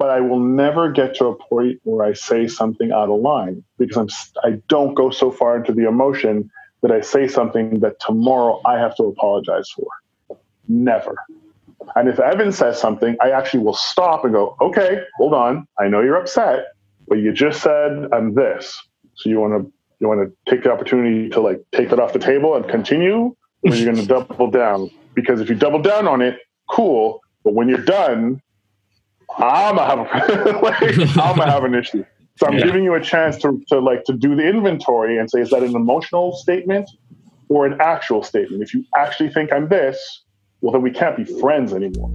but I will never get to a point where I say something out of line because I'm I don't go so far into the emotion that I say something that tomorrow I have to apologize for. Never. And if Evan says something, I actually will stop and go, okay, hold on. I know you're upset, but you just said I'm this. So you want to you want to take the opportunity to like take that off the table and continue, or you're going to double down? Because if you double down on it, cool. But when you're done, I'm gonna have a, like, I'm gonna have an issue. So I'm yeah. giving you a chance to, to like to do the inventory and say, is that an emotional statement or an actual statement? If you actually think I'm this, well then we can't be friends anymore.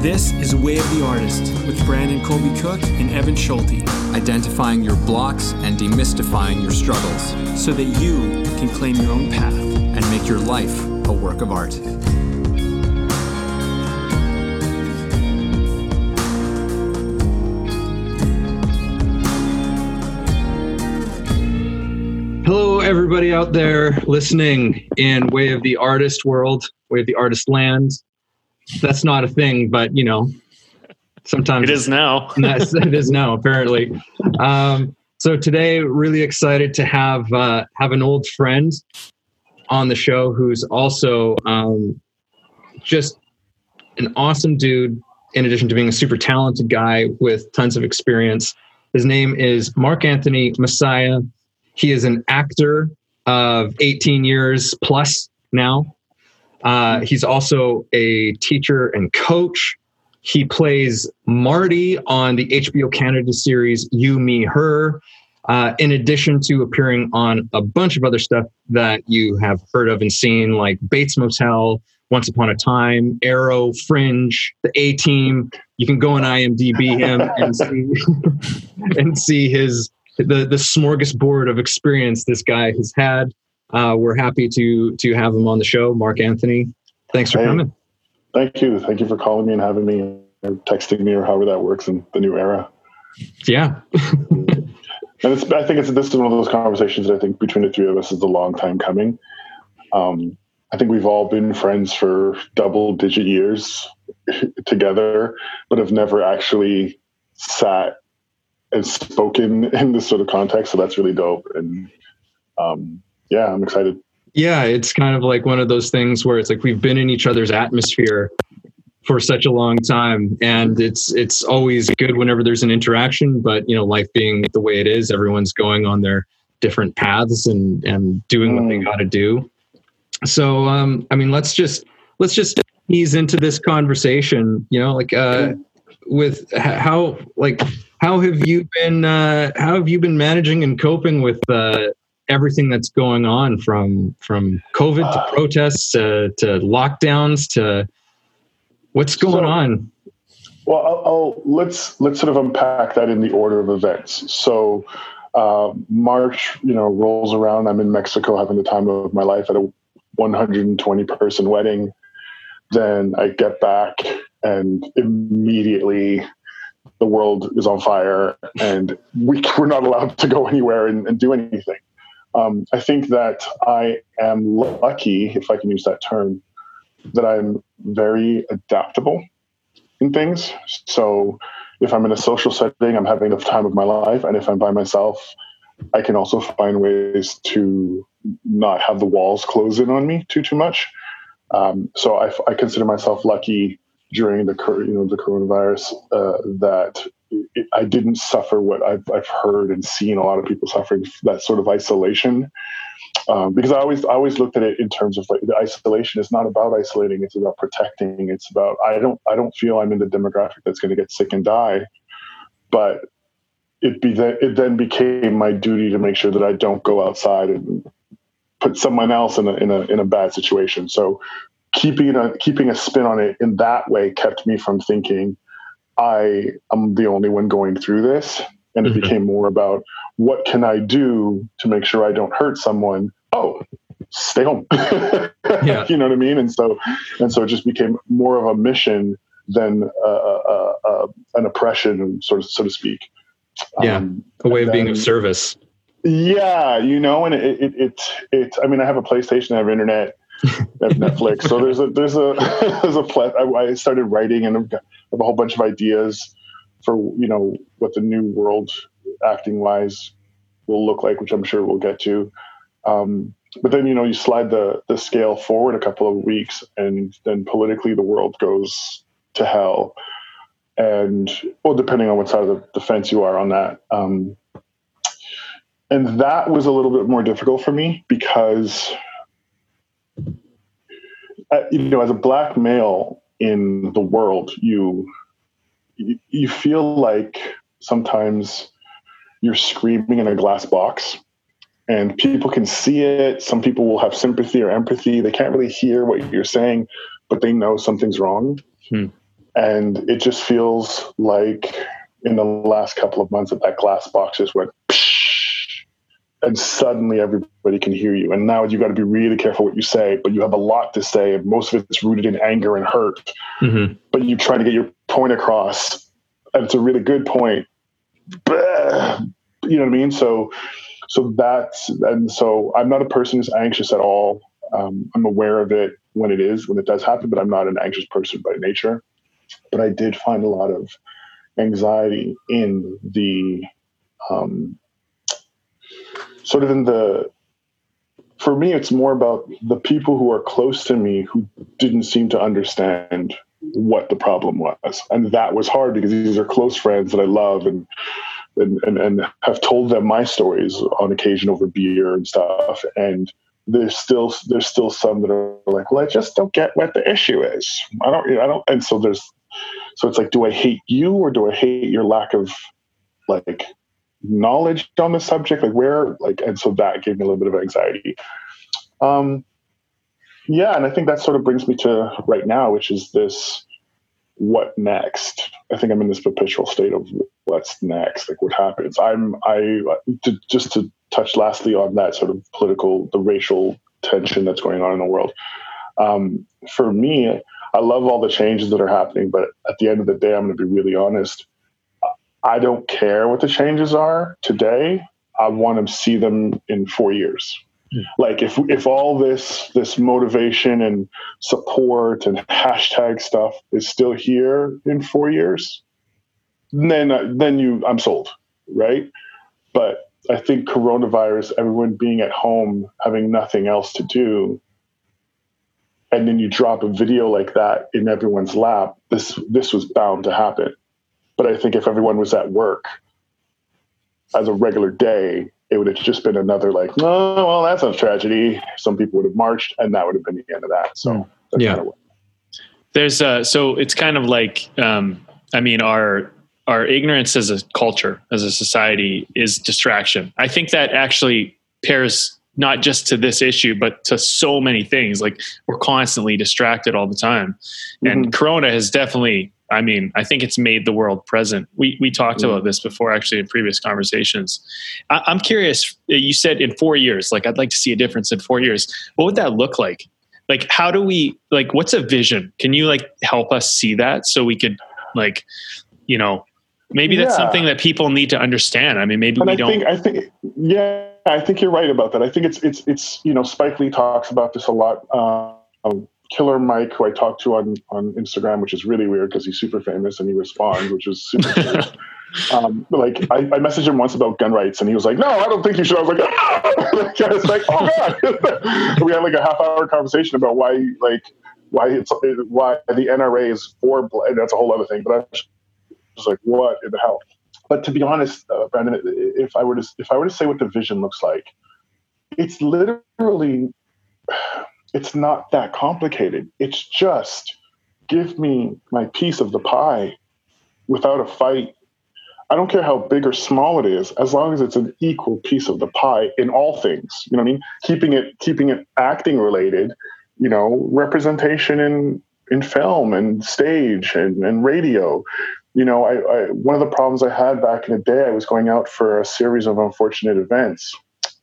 This is Way of the Artist with Brandon Colby Cook and Evan Schulte. Identifying your blocks and demystifying your struggles so that you can claim your own path and make your life a work of art. Everybody out there listening in Way of the Artist world, Way of the Artist land. That's not a thing, but you know, sometimes it is now. it is now, apparently. Um, so today, really excited to have uh, have an old friend on the show who's also um, just an awesome dude. In addition to being a super talented guy with tons of experience, his name is Mark Anthony Massiah. He is an actor of 18 years plus now. Uh, he's also a teacher and coach. He plays Marty on the HBO Canada series You, Me, Her, uh, in addition to appearing on a bunch of other stuff that you have heard of and seen, like Bates Motel, Once Upon a Time, Arrow, Fringe, The A Team. You can go on IMDb him and see and see his the the smorgasbord of experience this guy has had. Uh, we're happy to to have him on the show, Mark Anthony. Thanks for hey, coming. Thank you. Thank you for calling me and having me or texting me or however that works in the new era. Yeah. and it's, I think it's this is one of those conversations that I think between the three of us is a long time coming. Um, I think we've all been friends for double digit years together, but have never actually sat and spoken in this sort of context. So that's really dope. And um, yeah, I'm excited. Yeah, it's kind of like one of those things where it's like we've been in each other's atmosphere for such a long time and it's it's always good whenever there's an interaction but you know life being the way it is everyone's going on their different paths and and doing what they mm. got to do so um i mean let's just let's just ease into this conversation you know like uh with how like how have you been uh, how have you been managing and coping with uh, everything that's going on from from covid to uh, protests to, to lockdowns to what's going so, on? Well I'll, I'll, let's let's sort of unpack that in the order of events. So uh, march you know rolls around. I'm in mexico having the time of my life at a 120 person wedding. Then i get back and immediately the world is on fire and we, we're not allowed to go anywhere and, and do anything. Um, I think that I am lucky, if I can use that term, that I'm very adaptable in things. So if I'm in a social setting, I'm having the time of my life. And if I'm by myself, I can also find ways to not have the walls close in on me too, too much. Um, so I, I consider myself lucky during the you know the coronavirus uh, that I didn't suffer what I've, I've heard and seen a lot of people suffering that sort of isolation. Um, because I always I always looked at it in terms of like the isolation is not about isolating; it's about protecting. It's about I don't I don't feel I'm in the demographic that's going to get sick and die, but it be that it then became my duty to make sure that I don't go outside and put someone else in a in a in a bad situation. So keeping a keeping a spin on it in that way kept me from thinking I am the only one going through this. And it mm-hmm. became more about what can I do to make sure I don't hurt someone? Oh, stay home. yeah. You know what I mean? And so, and so it just became more of a mission than uh, uh, uh, an oppression, sort of, so to speak. Yeah, um, a way of then, being of service. Yeah, you know, and it, it, it, it, I mean, I have a PlayStation, I have internet, Netflix. So there's a there's a there's a plat. I, I started writing and I've got have a whole bunch of ideas for you know what the new world acting wise will look like, which I'm sure we'll get to. Um, but then you know you slide the the scale forward a couple of weeks, and then politically the world goes to hell. And well, depending on what side of the, fence you are on that. Um, and that was a little bit more difficult for me because you know as a black male in the world you you feel like sometimes you're screaming in a glass box and people can see it. Some people will have sympathy or empathy. They can't really hear what you're saying but they know something's wrong. Hmm. and it just feels like in the last couple of months that that glass box just went and suddenly everybody can hear you. And now you've got to be really careful what you say, but you have a lot to say, and most of it's rooted in anger and hurt. Mm-hmm. But you try to get your point across, and it's a really good point. You know what I mean? So, so that's and so I'm not a person who's anxious at all. Um, I'm aware of it when it is when it does happen, but I'm not an anxious person by nature. But I did find a lot of anxiety in the um, sort of in the for me it's more about the people who are close to me who didn't seem to understand what the problem was. And that was hard because these are close friends that i love and and, and, and have told them my stories on occasion over beer and stuff. And there's still there's still some that are like well i just don't get what the issue is. I don't i don't and so there's so it's like do i hate you or do i hate your lack of like knowledge on the subject like where like and so that gave me a little bit of anxiety. Um yeah and i think that sort of brings me to right now which is this what next? I think i'm in this perpetual state of what's next like what happens? I'm i to, just to touch lastly on that sort of political the racial tension that's going on in the world. Um, for me i love all the changes that are happening but at the end of the day i'm going to be really honest I don't care what the changes are today. I want to see them in four years. Hmm. Like if if all this this motivation and support and hashtag stuff is still here in four years, then then you I'm sold, right? But I think coronavirus, everyone being at home, having nothing else to do, and then you drop a video like that in everyone's lap. This this was bound to happen. But I think if everyone was at work as a regular day, it would have just been another like, oh, well, that's a tragedy. Some people would have marched, and that would have been the end of that. So hmm. yeah, kind of there's uh, so it's kind of like, um, I mean, our our ignorance as a culture, as a society, is distraction. I think that actually pairs not just to this issue, but to so many things. Like we're constantly distracted all the time, and mm-hmm. Corona has definitely I mean, I think it's made the world present. We we talked mm. about this before, actually, in previous conversations. I, I'm curious. You said in four years, like I'd like to see a difference in four years. What would that look like? Like, how do we like? What's a vision? Can you like help us see that so we could like, you know, maybe that's yeah. something that people need to understand. I mean, maybe and we I don't. Think, I think, yeah, I think you're right about that. I think it's it's it's you know, Spike Lee talks about this a lot. Um, Killer Mike, who I talked to on on Instagram, which is really weird because he's super famous and he responds, which is super. um, like I, I, messaged him once about gun rights, and he was like, "No, I don't think you should." I was like, "Ah!" I was like, "Oh god!" we had like a half hour conversation about why, like, why it's why the NRA is for, and that's a whole other thing. But I was like, "What in the hell?" But to be honest, uh, Brandon, if I were to if I were to say what the vision looks like, it's literally it's not that complicated. It's just give me my piece of the pie without a fight. I don't care how big or small it is, as long as it's an equal piece of the pie in all things. You know what I mean? Keeping it keeping it acting related, you know, representation in in film and stage and, and radio. You know, I, I one of the problems I had back in the day, I was going out for a series of unfortunate events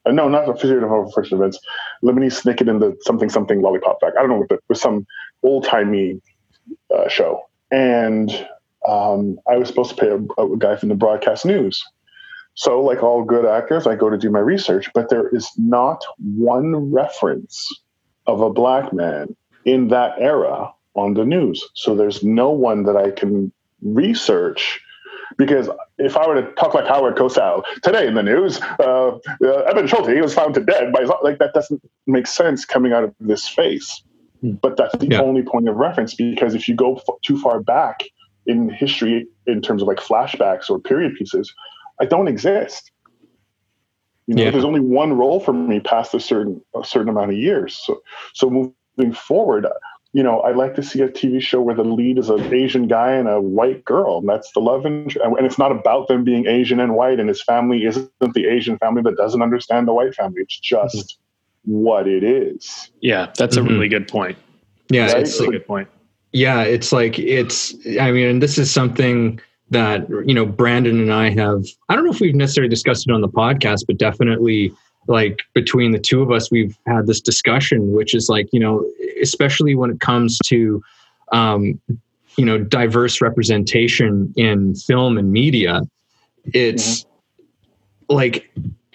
uh, no, not a series of first events. Lemony Snicket in the something something lollipop back. I don't know what the, was some old timey uh, show, and um, I was supposed to pay a, a, guy from the broadcast news. So, like all good actors, I go to do my research, but there is not one reference of a black man in that era on the news. So there's no one that I can research because if I were to talk like Howard Cosell today in the news, uh, uh, Evan Schulte was found to dead by like that doesn't make sense coming out of this face. Hmm. But that's the yeah. only point of reference because if you go f- too far back in history in terms of like flashbacks or period pieces, I don't exist. You know, yeah. there's only one role for me past a certain a certain amount of years. So so moving forward, you know, I'd like to see a TV show where the lead is an Asian guy and a white girl, and that's the love interest. And it's not about them being Asian and white, and his family isn't the Asian family that doesn't understand the white family. It's just mm-hmm. what it is. Yeah, that's mm-hmm. a really good point. Yeah, right? it's a good point. Yeah, it's like it's. I mean, and this is something that you know Brandon and I have I don't know if we've necessarily discussed it on the podcast but definitely like between the two of us we've had this discussion which is like you know especially when it comes to um you know diverse representation in film and media it's like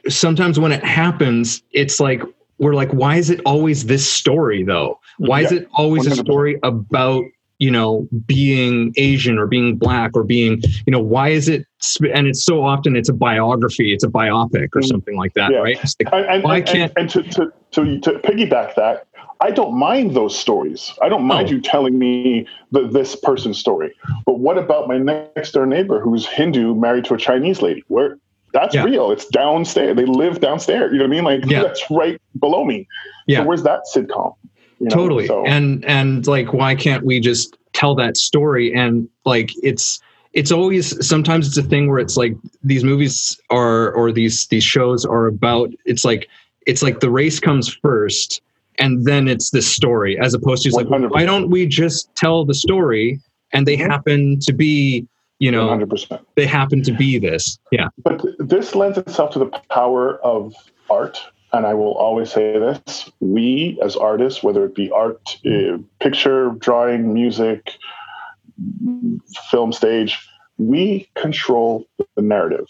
sometimes when it happens it's like we're like why is it always this story though why yeah, is it always 100%. a story about you know being asian or being black or being you know why is it and it's so often it's a biography it's a biopic or mm. something like that yeah. right like, and, and, why can't and, to, to, to, to piggyback that I don't mind those stories. I don't mind oh. you telling me the, this person's story. But what about my next door neighbor who's Hindu married to a Chinese lady? Where that's yeah. real. It's downstairs. They live downstairs. You know what I mean? Like yeah. that's right below me. Yeah. So where's that sitcom? You know? Totally. So. And and like why can't we just tell that story and like it's it's always sometimes it's a thing where it's like these movies are or these these shows are about it's like it's like the race comes first and then it's the story as opposed to like why don't we just tell the story and they mm-hmm. happen to be you know 100%. they happen to be this yeah but this lends itself to the power of art and I will always say this we as artists, whether it be art, uh, picture, drawing, music, film stage, we control the narrative.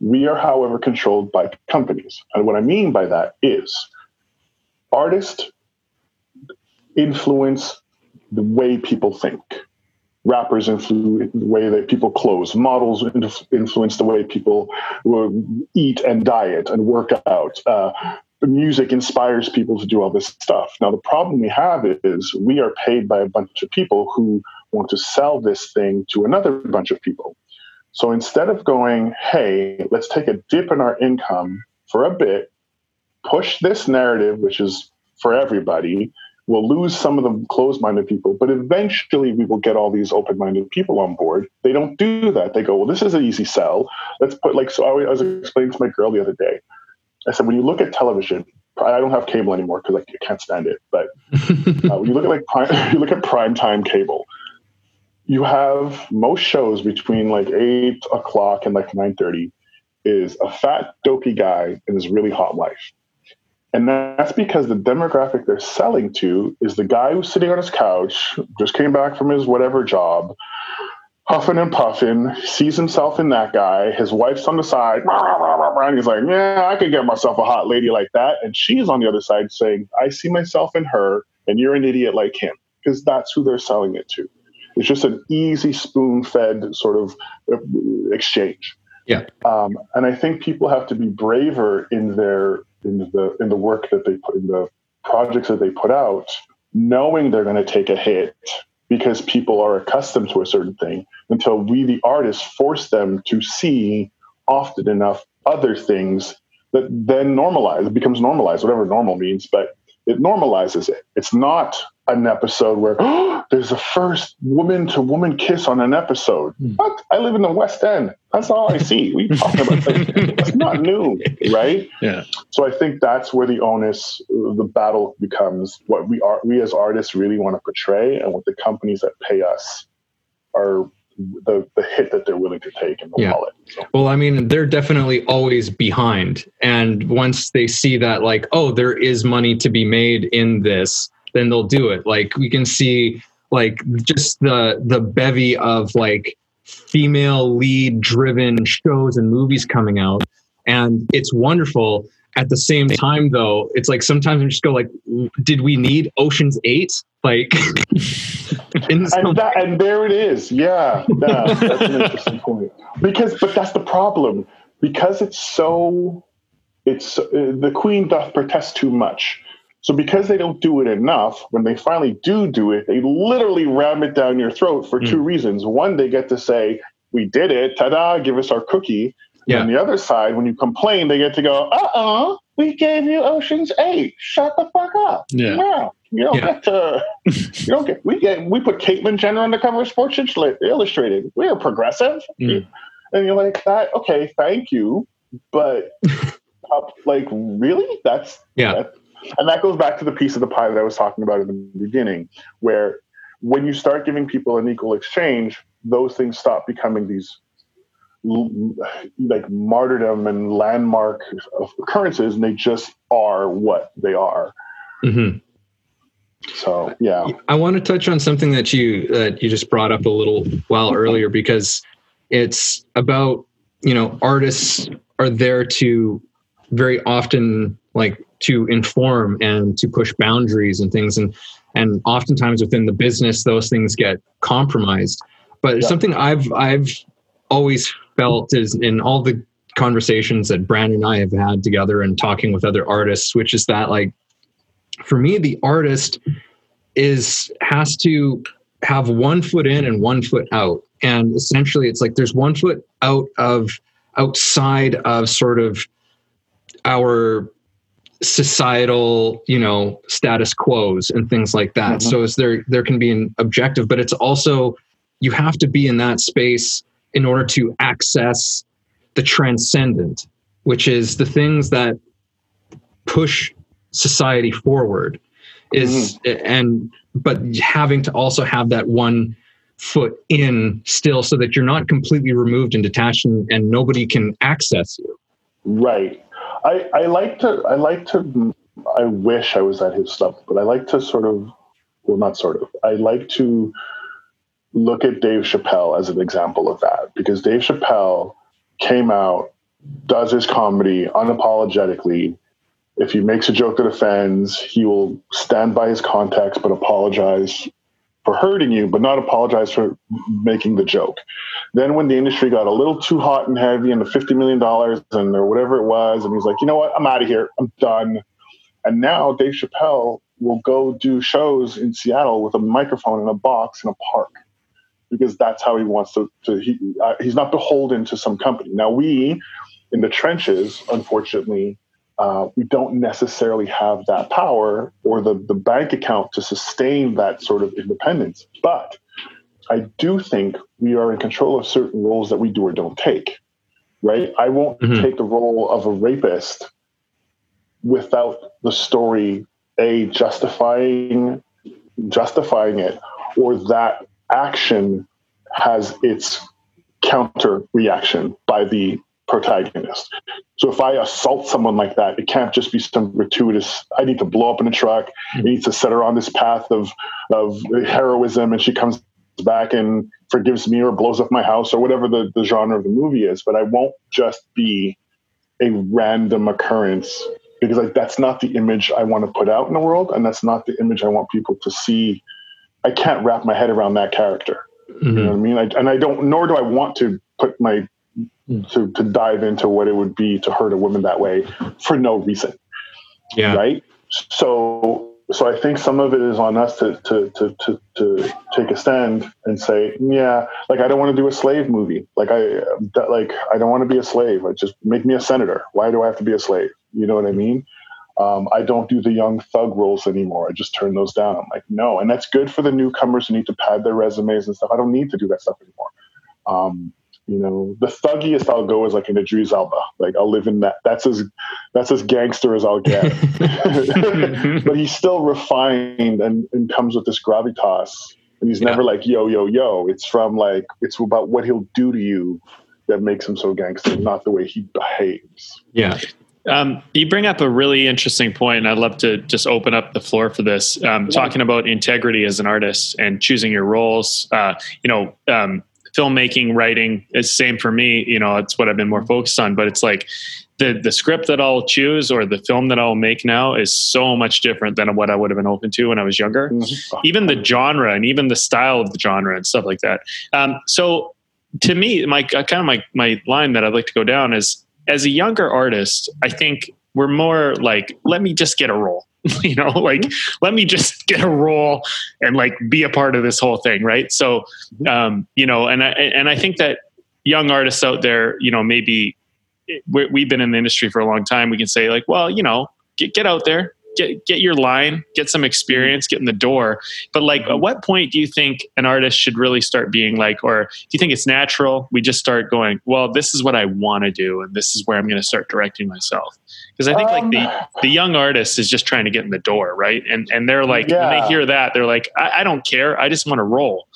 We are, however, controlled by companies. And what I mean by that is artists influence the way people think rappers influence the way that people clothe models influence the way people eat and diet and work out. Uh, music inspires people to do all this stuff. Now the problem we have is we are paid by a bunch of people who want to sell this thing to another bunch of people. So instead of going hey let's take a dip in our income for a bit push this narrative which is for everybody We'll lose some of the closed minded people, but eventually we will get all these open minded people on board. They don't do that. They go, well, this is an easy sell. Let's put, like, so I was explaining to my girl the other day. I said, when you look at television, I don't have cable anymore because I can't stand it. But uh, when you look at like prime, you look at prime time cable, you have most shows between like eight o'clock and like nine thirty is a fat dopey guy and his really hot wife. And that's because the demographic they're selling to is the guy who's sitting on his couch, just came back from his whatever job, huffing and puffing, sees himself in that guy. His wife's on the side, and he's like, Yeah, I could get myself a hot lady like that. And she's on the other side saying, I see myself in her, and you're an idiot like him, because that's who they're selling it to. It's just an easy spoon fed sort of uh, exchange. Yeah. Um, and I think people have to be braver in their in the in the work that they put in the projects that they put out, knowing they're going to take a hit because people are accustomed to a certain thing until we, the artists, force them to see often enough other things that then normalize. It becomes normalized, whatever normal means, but it normalizes it. It's not an episode where oh, there's a first woman to woman kiss on an episode. Mm. What? I live in the West End. That's all I see. We talk about that. It's not new, right? Yeah. So I think that's where the onus, the battle becomes what we are. We as artists really want to portray, and what the companies that pay us are the the hit that they're willing to take in the yeah. wallet. So. Well, I mean, they're definitely always behind, and once they see that, like, oh, there is money to be made in this then they'll do it. Like we can see like just the the bevy of like female lead driven shows and movies coming out. And it's wonderful. At the same time though it's like sometimes i just go like did we need Ocean's 8 like and, that, and there it is. Yeah, that's an interesting point. Because but that's the problem. Because it's so it's uh, the queen doth protest too much so because they don't do it enough when they finally do do it they literally ram it down your throat for mm. two reasons one they get to say we did it ta-da give us our cookie yeah. And the other side, when you complain, they get to go, uh uh we gave you Ocean's Eight. Shut the fuck up. Yeah. yeah. You don't yeah. get to, you don't get, we get, we put Caitlyn Jenner on the cover of Sports Illustrated. We are progressive. Mm. And you're like, that, okay, thank you. But, like, really? That's, yeah. That, and that goes back to the piece of the pie that I was talking about in the beginning, where when you start giving people an equal exchange, those things stop becoming these like martyrdom and landmark occurrences, and they just are what they are. Mm-hmm. So yeah, I want to touch on something that you that you just brought up a little while earlier because it's about you know artists are there to very often like to inform and to push boundaries and things and and oftentimes within the business those things get compromised but yeah. something i've i've always felt is in all the conversations that Brandon and I have had together and talking with other artists, which is that like for me, the artist is has to have one foot in and one foot out. And essentially it's like there's one foot out of outside of sort of our societal, you know, status quos and things like that. Mm-hmm. So is there there can be an objective, but it's also you have to be in that space in order to access the transcendent, which is the things that push society forward is mm-hmm. and but having to also have that one foot in still so that you're not completely removed and detached and, and nobody can access you right i like to i like to i wish i was at his level but i like to sort of well not sort of i like to look at Dave Chappelle as an example of that because Dave Chappelle came out, does his comedy unapologetically. If he makes a joke that offends, he will stand by his context but apologize for hurting you, but not apologize for making the joke. Then when the industry got a little too hot and heavy and the $50 million and or whatever it was, and he's like, you know what, I'm out of here. I'm done. And now Dave Chappelle will go do shows in Seattle with a microphone in a box in a park because that's how he wants to. to he, uh, he's not beholden to some company. Now we, in the trenches, unfortunately, uh, we don't necessarily have that power or the the bank account to sustain that sort of independence. But I do think we are in control of certain roles that we do or don't take. Right? I won't mm-hmm. take the role of a rapist without the story a justifying justifying it or that action has its counter reaction by the protagonist. So if I assault someone like that, it can't just be some gratuitous. I need to blow up in a truck. I need to set her on this path of of heroism, and she comes back and forgives me or blows up my house or whatever the, the genre of the movie is. But I won't just be a random occurrence because like that's not the image I want to put out in the world, and that's not the image I want people to see I can't wrap my head around that character. Mm-hmm. You know what I mean? I, and I don't, nor do I want to put my to to dive into what it would be to hurt a woman that way for no reason. Yeah. Right. So so I think some of it is on us to to to to, to take a stand and say, yeah, like I don't want to do a slave movie. Like I like I don't want to be a slave. I just make me a senator. Why do I have to be a slave? You know what I mean? Um, I don't do the young thug roles anymore. I just turn those down. I'm like, no. And that's good for the newcomers who need to pad their resumes and stuff. I don't need to do that stuff anymore. Um, you know, the thuggiest I'll go is like an Idris Elba. Like I'll live in that. That's as that's as gangster as I'll get. but he's still refined and, and comes with this gravitas. And he's yeah. never like yo yo yo. It's from like it's about what he'll do to you that makes him so gangster, not the way he behaves. Yeah. Um, you bring up a really interesting point, and I'd love to just open up the floor for this. Um, talking about integrity as an artist and choosing your roles. Uh, you know, um, filmmaking, writing. It's same for me. You know, it's what I've been more focused on. But it's like the the script that I'll choose or the film that I'll make now is so much different than what I would have been open to when I was younger. Mm-hmm. Even the genre and even the style of the genre and stuff like that. Um, so to me, my uh, kind of my my line that I'd like to go down is as a younger artist, I think we're more like, let me just get a role. you know, like mm-hmm. let me just get a role and like be a part of this whole thing, right? So, mm-hmm. um, you know, and I and I think that young artists out there, you know, maybe we've been in the industry for a long time. We can say like, well, you know, get get out there, get get your line, get some experience, get in the door. But like, at what point do you think an artist should really start being like, or do you think it's natural? We just start going, well, this is what I want to do, and this is where I'm going to start directing myself. Because I think um, like the um, the young artist is just trying to get in the door, right? And and they're like, yeah. when they hear that, they're like, I, I don't care, I just want to roll.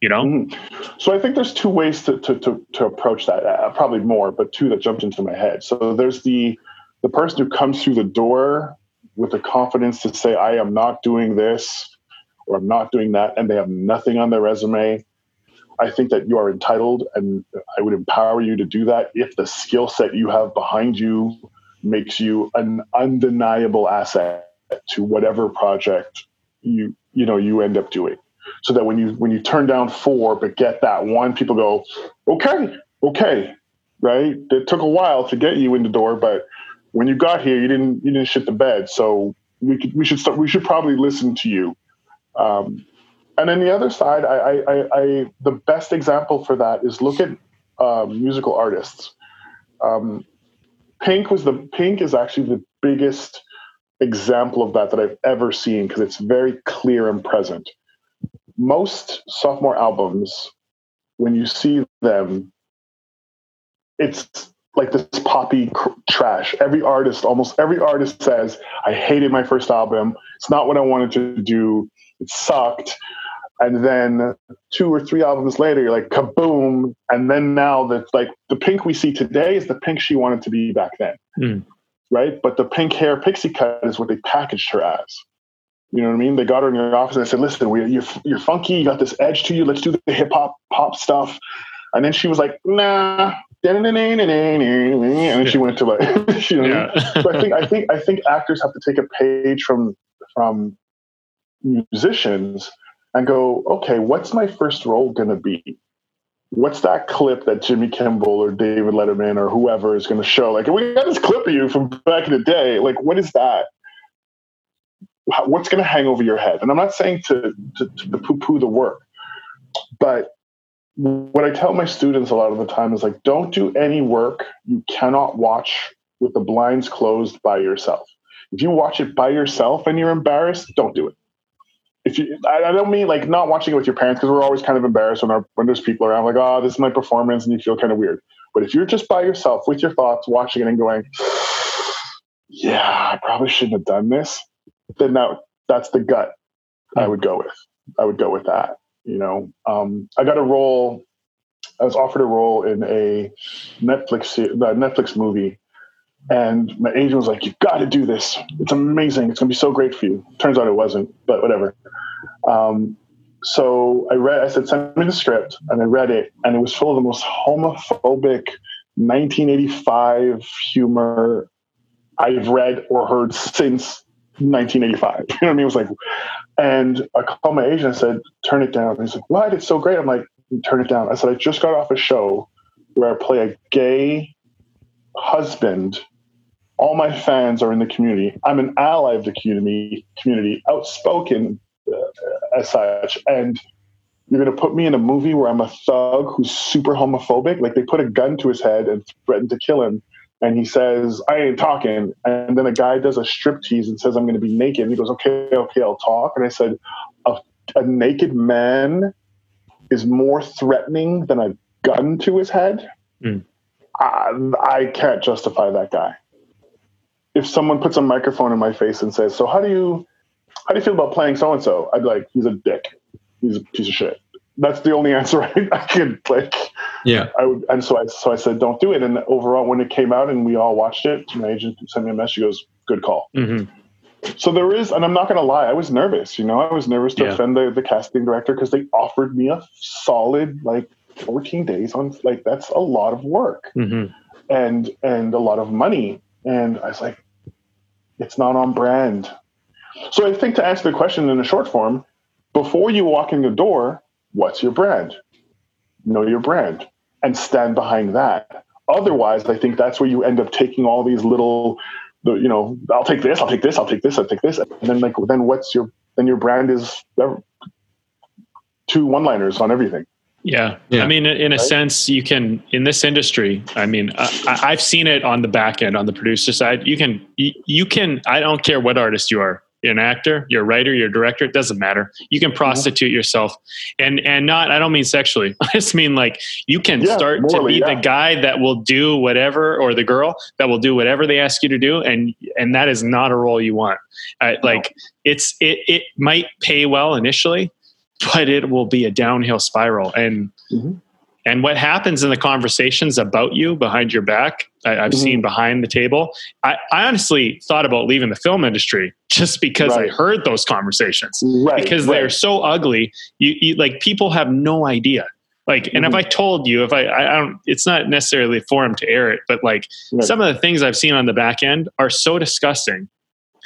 You know, mm-hmm. so I think there's two ways to to to, to approach that. Uh, probably more, but two that jumped into my head. So there's the the person who comes through the door with the confidence to say, I am not doing this or I'm not doing that, and they have nothing on their resume. I think that you are entitled, and I would empower you to do that if the skill set you have behind you makes you an undeniable asset to whatever project you you know you end up doing. So that when you when you turn down four but get that one, people go, okay, okay, right? It took a while to get you in the door, but when you got here, you didn't you didn't shit the bed. So we could, we should start, we should probably listen to you. Um, and then the other side, I, I, I, the best example for that is look at um, musical artists. Um, Pink was the Pink is actually the biggest example of that that I've ever seen because it's very clear and present. Most sophomore albums, when you see them, it's like this poppy cr- trash. Every artist, almost every artist says, I hated my first album. It's not what I wanted to do. It sucked. And then two or three albums later, you're like, kaboom. And then now that like the pink we see today is the pink she wanted to be back then. Mm. Right. But the pink hair pixie cut is what they packaged her as. You know what I mean? They got her in your office and said, listen, we, you're, you're funky. You got this edge to you. Let's do the hip hop pop stuff. And then she was like, nah, and then she went to like you know yeah. so i think i think i think actors have to take a page from from musicians and go okay what's my first role going to be? What's that clip that jimmy kimmel or david letterman or whoever is going to show? Like we got this clip of you from back in the day. Like what is that? What's going to hang over your head? And i'm not saying to to, to poo-poo the work but what I tell my students a lot of the time is like, don't do any work you cannot watch with the blinds closed by yourself. If you watch it by yourself and you're embarrassed, don't do it. If you, I, don't mean like not watching it with your parents because we're always kind of embarrassed when our when there's people around, like, oh, this is my performance, and you feel kind of weird. But if you're just by yourself with your thoughts, watching it and going, yeah, I probably shouldn't have done this, then that that's the gut I would go with. I would go with that. You know, um, I got a role. I was offered a role in a Netflix Netflix movie, and my agent was like, "You've got to do this. It's amazing. It's going to be so great for you." Turns out it wasn't, but whatever. Um, so I read. I said, "Send me the script," and I read it, and it was full of the most homophobic 1985 humor I've read or heard since 1985. You know what I mean? It was like, and I called my agent and said, turn it down. And he's like, what? It's so great. I'm like, turn it down. I said, I just got off a show where I play a gay husband. All my fans are in the community. I'm an ally of the community, community outspoken uh, as such. And you're going to put me in a movie where I'm a thug who's super homophobic. Like they put a gun to his head and threatened to kill him and he says, I ain't talking. And then a guy does a strip tease and says, I'm going to be naked. And he goes, Okay, okay, I'll talk. And I said, A, a naked man is more threatening than a gun to his head. Mm. I, I can't justify that guy. If someone puts a microphone in my face and says, So how do you how do you feel about playing so and so? I'd be like, he's a dick. He's a piece of shit. That's the only answer I, I could like yeah. I would, and so I, so I said, don't do it. And overall, when it came out and we all watched it, my agent sent me a message. She goes, good call. Mm-hmm. So there is, and I'm not going to lie, I was nervous. You know, I was nervous to yeah. offend the, the casting director because they offered me a solid, like 14 days on like that's a lot of work Mhm. and and a lot of money. And I was like, it's not on brand. So I think to answer the question in a short form, before you walk in the door, what's your brand? Know your brand and stand behind that. Otherwise, I think that's where you end up taking all these little, you know, I'll take this, I'll take this, I'll take this, I'll take this, and then like then what's your then your brand is two one-liners on everything. Yeah. Yeah. I mean, in a Right? sense, you can, in this industry, I mean, I, I- I've seen it on the back end, on the producer side. You can, you, you can, I don't care what artist you are. You're an actor, you're a writer, you're a director, it doesn't matter. You Mm-hmm. can prostitute yourself and, and not, I don't mean sexually. I just mean like you can Yeah, start to be yeah. the guy that will do whatever, or the girl that will do whatever they ask you to do. And, and that is not a role you want. Uh, like it's, it, it might pay well initially, but it will be a downhill spiral. And, Mhm. And what happens in the conversations about you behind your back, I, I've Mhm. seen behind the table. I, I honestly thought about leaving the film industry just because Right. I heard those conversations Right. because right. they're so ugly. You, you like people have no idea. Like, and if Mhm. I told you, if I, I, I don't, it's not necessarily a forum to air it, but like some of the things I've seen on the back end are so disgusting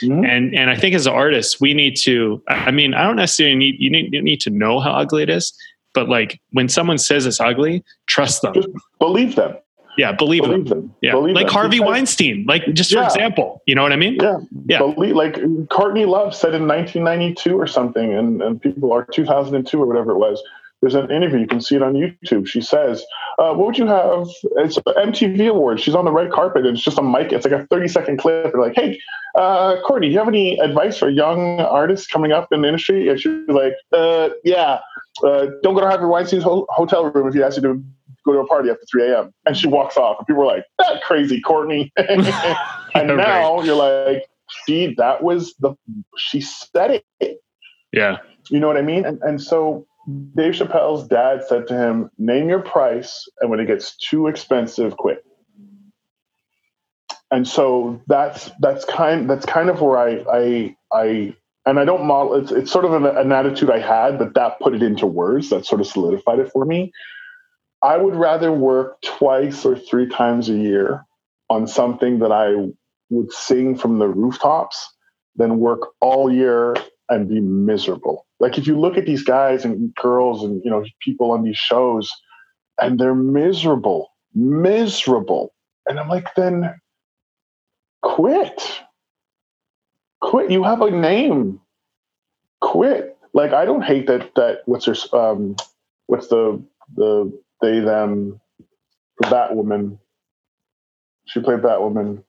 Mhm. and and I think as artists we need to I mean I don't necessarily need you need, you need to know how ugly it is but like when someone says it's ugly trust them Just believe them. yeah believe, them them. yeah Believe like them. Harvey Because- Weinstein like just for Yeah. example you know what I mean Yeah. Yeah. Believe, like Courtney Love said in 1992 or something, and, and people are 2002 or whatever it was. There's an interview. You can see it on YouTube. She says, uh, "What would you have?" It's an MTV Awards. She's on the red carpet, and it's just a mic. It's like a 30 second clip. They're like, "Hey, uh, Courtney, do you have any advice for young artists coming up in the industry?" And she's like, uh, "Yeah, uh, don't go to Harvey Weinstein's ho- hotel room if he asks you to go to a party after 3 a.m." And she walks off, and people are like, "That crazy Courtney." and Yeah, now you're like, "See, that was the she said it." yeah You know what I mean? And, and so Dave Chappelle's dad said to him, name your price, and when it gets too expensive, quit. And so that's that's kind that's kind of where I I I and I don't model it's it's sort of an, an attitude I had, but that put it into words that sort of solidified it for me. I would rather work twice or three times a year on something that I would sing from the rooftops than work all year and be miserable. Like if you look at these guys and girls and you know people on these shows, and they're miserable, miserable, and I'm like, then quit, quit. You have a name, quit. Like I don't hate that. That what's their um, what's the the they them the Batwoman. She played Batwoman.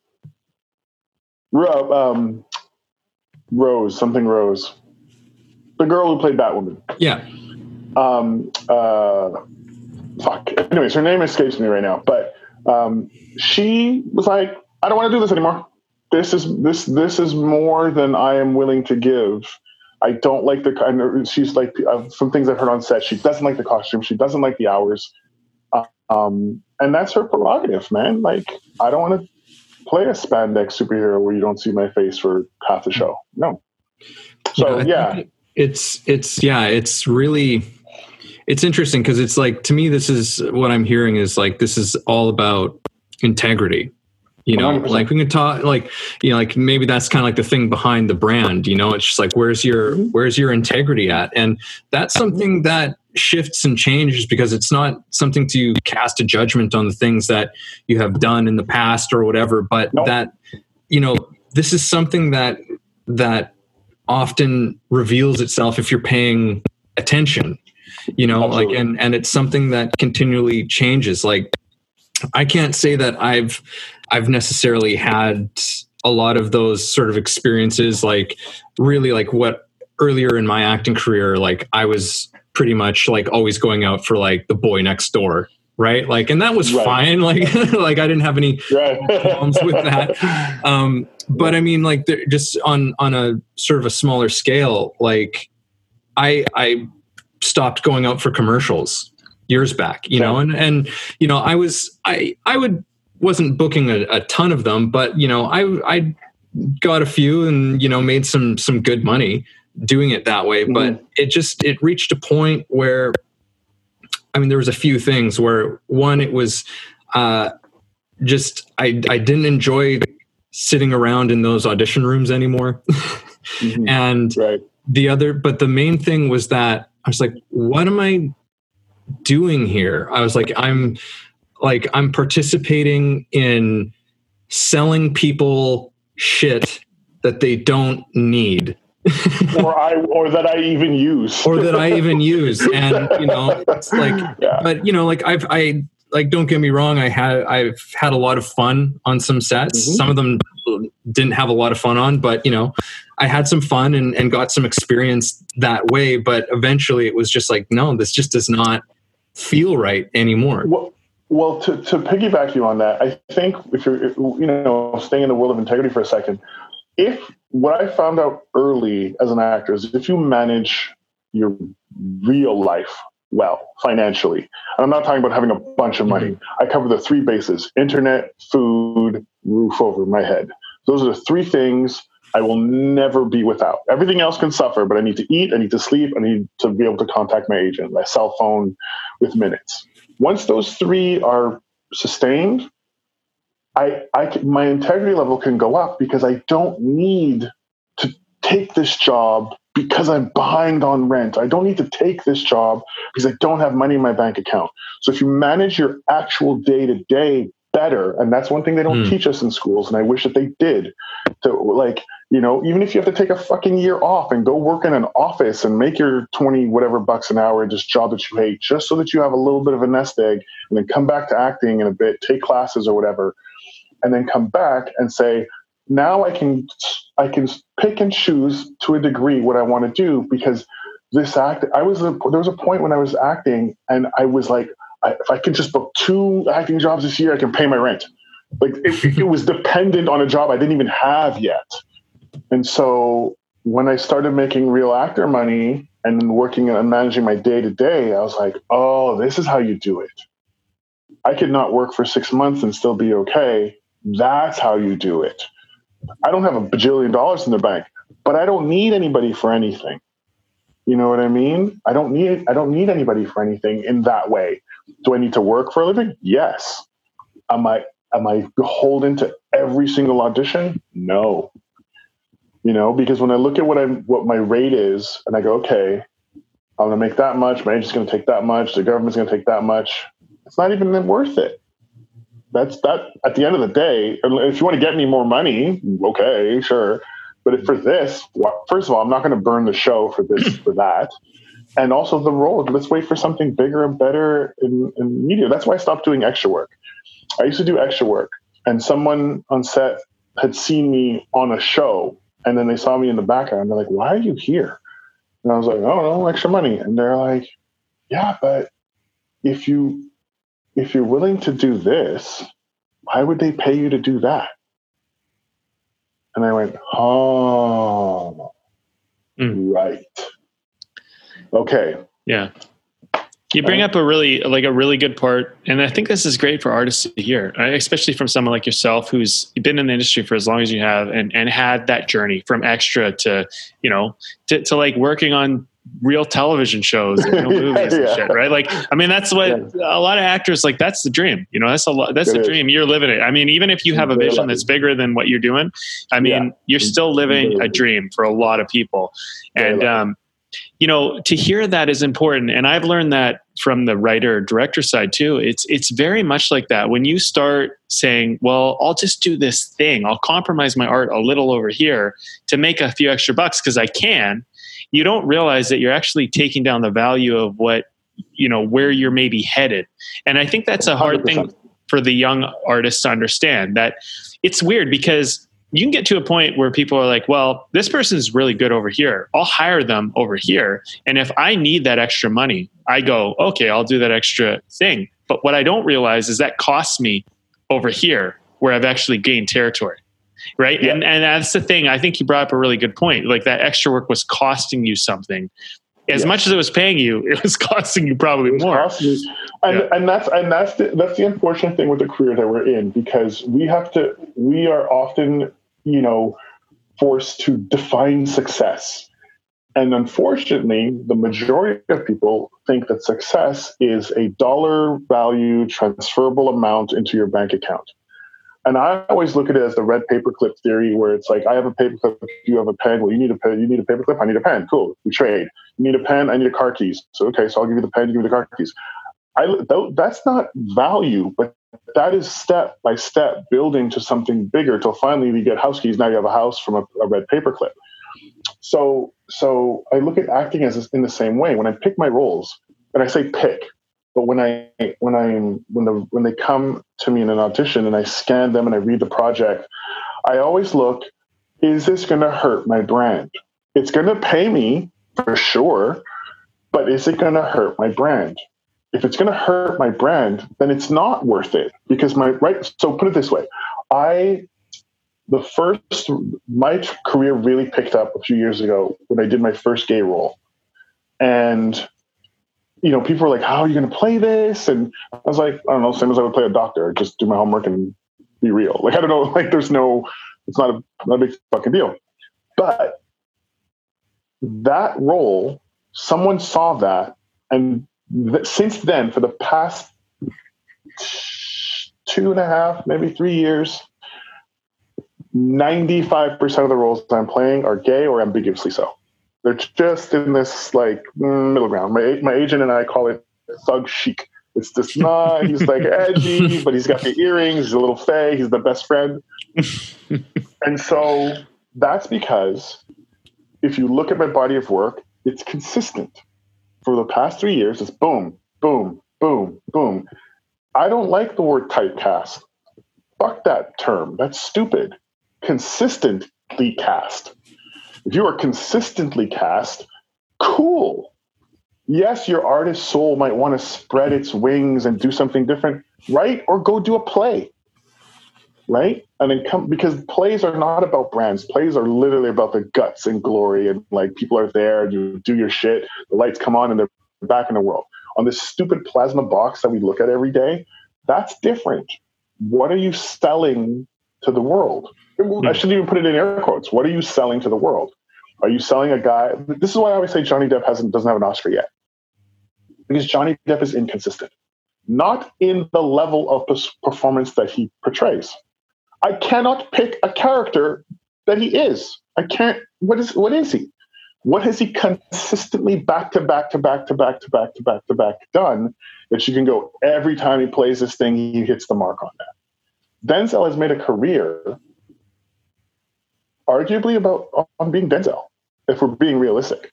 Um, Rose, something Rose. The girl who played Batwoman. Yeah. Um, uh, fuck. Anyways, her name escapes me right now, but um, she was like, "I don't want to do this anymore. This is this this is more than I am willing to give." I don't like the kind of. She's like uh, some things I've heard on set. She doesn't like the costume. She doesn't like the hours, um, and that's her prerogative, man. Like I don't want to play a spandex superhero where you don't see my face for half the show. No. So I yeah, it's it's yeah, it's really it's interesting because it's like to me this is what I'm hearing is like this is all about integrity. You know, 100%. like we can talk like you know, like maybe that's kind of like the thing behind the brand, you know, it's just like where's your where's your integrity at? And that's something that shifts and changes because it's not something to cast a judgment on the things that you have done in the past or whatever, but Nope. that you know, this is something that that often reveals itself if you're paying attention you know Absolutely. like and and it's something that continually changes like i can't say that i've i've necessarily had a lot of those sort of experiences like really like what earlier in my acting career like i was pretty much like always going out for like the boy next door right like and that was Right. fine like like i didn't have any right. problems with that. Um, but I mean, like, just on on a sort of a smaller scale, like, I I stopped going out for commercials years back, you know, and and you know, I was I I would wasn't booking a, a ton of them, but you know, I I got a few and you know made some some good money doing it that way. But it just it reached a point where I mean, there was a few things where one, it was uh, just I I didn't enjoy sitting around in those audition rooms anymore, Mhm. and Right. the other but the main thing was that i was like what am i doing here i was like i'm like i'm participating in selling people shit that they don't need or I or that I even use. or that i even use and you know it's like yeah. but you know like i've i like don't get me wrong i had i've had a lot of fun on some sets Mhm. some of them didn't have a lot of fun on but you know i had some fun and, and got some experience that way but eventually it was just like no this just does not feel right anymore Well, well, to, to piggyback you on that, I think if you're, you know, staying in the world of integrity for a second, if what I found out early as an actor is if you manage your real life well financially, and I'm not talking about having a bunch of money. Mm-hmm. I cover the three bases: internet, food, roof over my head. Those are the three things I will never be without. Everything else can suffer, but I need to eat, I need to sleep, I need to be able to contact my agent, my cell phone with minutes. Once those three are sustained, I, I can, my integrity level can go up because I don't need to take this job because I'm behind on rent. I don't need to take this job because I don't have money in my bank account. So if you manage your actual day to day better, and that's one thing they don't Hmm. teach us in schools, and I wish that they did. To like, you know, even if you have to take a fucking year off and go work in an office and make your 20 whatever bucks an hour in this job that you hate, just so that you have a little bit of a nest egg, and then come back to acting in a bit, take classes or whatever, and then come back and say, now I can I can pick and choose to a degree what I want to do because this act I was there was a point when I was acting and I was like I, if I can just book two acting jobs this year I can pay my rent. Like it, it was dependent on a job I didn't even have yet. And so when I started making real actor money and working and managing my day to day I was like oh this is how you do it. I could not work for six months and still be okay that's how you do it I don't have a bajillion dollars in the bank, but I don't need anybody for anything. You know what I mean? I don't need I don't need anybody for anything in that way. Do I need to work for a living? Yes. Am I am I beholden to every single audition? No. You know, because when I look at what I'm what my rate is and I go, okay, I'm gonna make that much, my agent's gonna take that much, the government's gonna take that much, it's not even worth it that's that at the end of the day if you want to get me more money okay sure. But if for this first of all i'm not going to burn the show for this for that. And also the role let's wait for something bigger and better in, in media. That's why i stopped doing extra work. I used to do extra work and someone on set had seen me on a show and then they saw me in the background and they're like why are you here? And i was like oh no extra money. And they're like yeah but if you if you're willing to do this, why would they pay you to do that? And I went, oh, Mm. right. Okay. Yeah. You bring up a really like a really good part, and I think this is great for artists to hear, especially from someone like yourself who's been in the industry for as long as you have, and and had that journey from extra to you know to, to like working on real television shows and real movies and shit, right? Like, I mean, that's what Yeah. a lot of actors like. That's the dream, you know. That's a lot. That's It the is. dream. You're living it. I mean, even if you have a vision that's bigger than what you're doing, I mean, Yeah. you're still living a dream for a lot of people, and um, you know, to hear that is important. And I've learned that from the writer director side too. It's it's very much like that. When you start saying, "Well, I'll just do this thing. I'll compromise my art a little over here to make a few extra bucks because I can," you don't realize that you're actually taking down the value of what you know where you're maybe headed. And I think that's a hard thing 100%. for the young artists to understand. That it's weird because you can get to a point where people are like, well, this person's really good over here. I'll hire them over here. And if I need that extra money, I go, okay, I'll do that extra thing. But what I don't realize is that costs me over here where I've actually gained territory. Right. Yeah. And and that's the thing. I think you brought up a really good point. Like that extra work was costing you something. As Yeah. much as it was paying you, it was costing you probably more. And, Yeah. and that's and that's the, that's the unfortunate thing with the career that we're in because we have to we are often you know forced to define success And unfortunately, the majority of people think that success is a dollar value transferable amount into your bank account. And I always look at it as the red paperclip theory, where it's like I have a paperclip, you have a pen. Well, you need a pen. You need a paperclip. I need a pen. Cool. We trade. You need a pen. I need a car keys. So okay, so I'll give you the pen. You give me the car keys. I that's not value, but that is step by step building to something bigger. Till finally you get house keys. Now you have a house from a, a red paperclip. So so I look at acting as in the same way. When I pick my roles, and I say pick, but when I when I when the when they come to me in an audition and I scan them and I read the project, I always look: Is this going to hurt my brand? It's going to pay me for sure, but is it going to hurt my brand? If it's going to hurt my brand, then it's not worth it because my right. So put it this way: I the first my career really picked up a few years ago when I did my first gay role, and you know, people were like, "How are you going to play this?" And I was like, "I don't know, same as I would play a doctor, just do my homework and be real." Like I don't know, like there's no, it's not a, not a big fucking deal. But that role, someone saw that, and th- since then, for the past two and a half, maybe three years, 95% of the roles I'm playing are gay or ambiguously so. They're just in this like middle ground. My my agent and I call it thug chic. It's just not. He's like edgy, but he's got the earrings. He's a little fey. He's the best friend. and so that's because if you look at my body of work, it's consistent. For the past three years, it's boom, boom, boom, boom. I don't like the word typecast. Fuck that term. That's stupid. Consistently cast. If you are consistently cast, cool. Yes, your artist soul might want to spread its wings and do something different, right? Or go do a play, right? And then come because plays are not about brands. Plays are literally about the guts and glory, and like people are there, you do your shit. The lights come on, and they're back in the world. On this stupid plasma box that we look at every day, that's different. What are you selling to the world? I hmm. shouldn't even put it in air quotes. What are you selling to the world? Are you selling a guy? This is why I always say Johnny Depp hasn't doesn't have an Oscar yet, because Johnny Depp is inconsistent, not in the level of performance that he portrays. I cannot pick a character that he is. I can't. What is what is he? What has he consistently back to back to back to back to back to back to back done that you can go every time he plays this thing, he hits the mark on that. Denzel has made a career arguably about on being Denzel. If we're being realistic,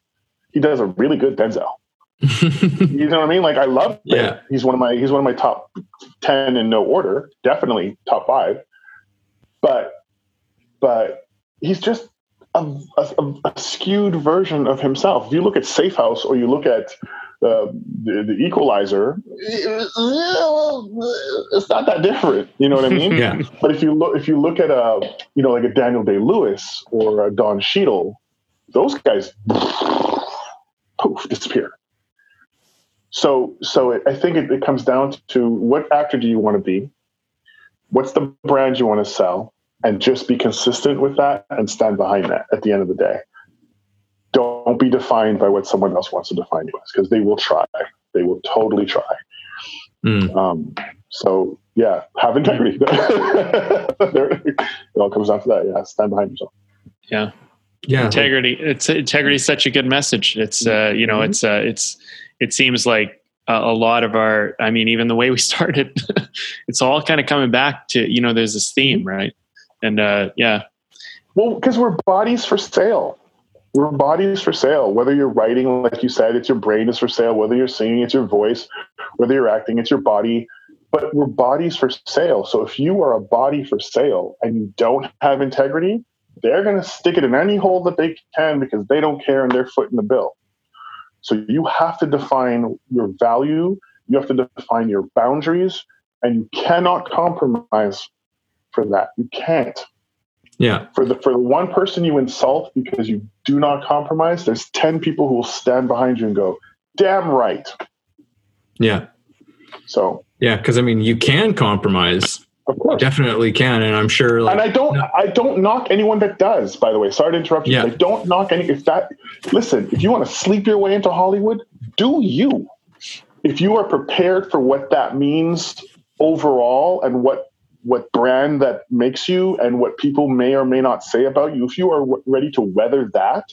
he does a really good Denzel. you know what I mean? Like I love yeah. He's one of my he's one of my top ten in no order, definitely top five. But but he's just a, a, a skewed version of himself. If you look at Safe House or you look at the, the Equalizer, eh, it's not that different. You know what I mean? yeah. But if you look, if you look at a, you know, like a Daniel Day Lewis or a Don Cheadle, those guys, poof, disappear. So, so it, I think it, it comes down to what actor do you want to be? What's the brand you want to sell? And just be consistent with that and stand behind that at the end of the day don't be defined by what someone else wants to define you as because they will try. They will totally try. Mm. um, so yeah have integrity it all comes down to that. Yeah stand behind yourself. Yeah. Yeah. Integrity it's integrity is such a good message. It's uh you know mm-hmm. it's uh it's it seems like a, a lot of our i mean even the way we started it's all kind of coming back to you know there's this theme right? And uh yeah. Well because we're bodies for sale we're bodies for sale. Whether you're writing, like you said, it's your brain is for sale. Whether you're singing, it's your voice. Whether you're acting, it's your body. But we're bodies for sale. So if you are a body for sale and you don't have integrity, they're going to stick it in any hole that they can because they don't care and they're footing the bill. So you have to define your value. You have to define your boundaries, and you cannot compromise for that. You can't. Yeah. For the for the one person you insult because you do not compromise, there's ten people who will stand behind you and go, "Damn right." Yeah. So. Yeah, because I mean, you can compromise Of course. definitely can, and I'm sure. Like, and I don't no. I don't knock anyone that does, by the way. Sorry to interrupt you. Yeah. I don't knock any if that listen, if you want to sleep your way into Hollywood, do you. If you are prepared for what that means overall and what what brand that makes you and what people may or may not say about you, if you are ready to weather that,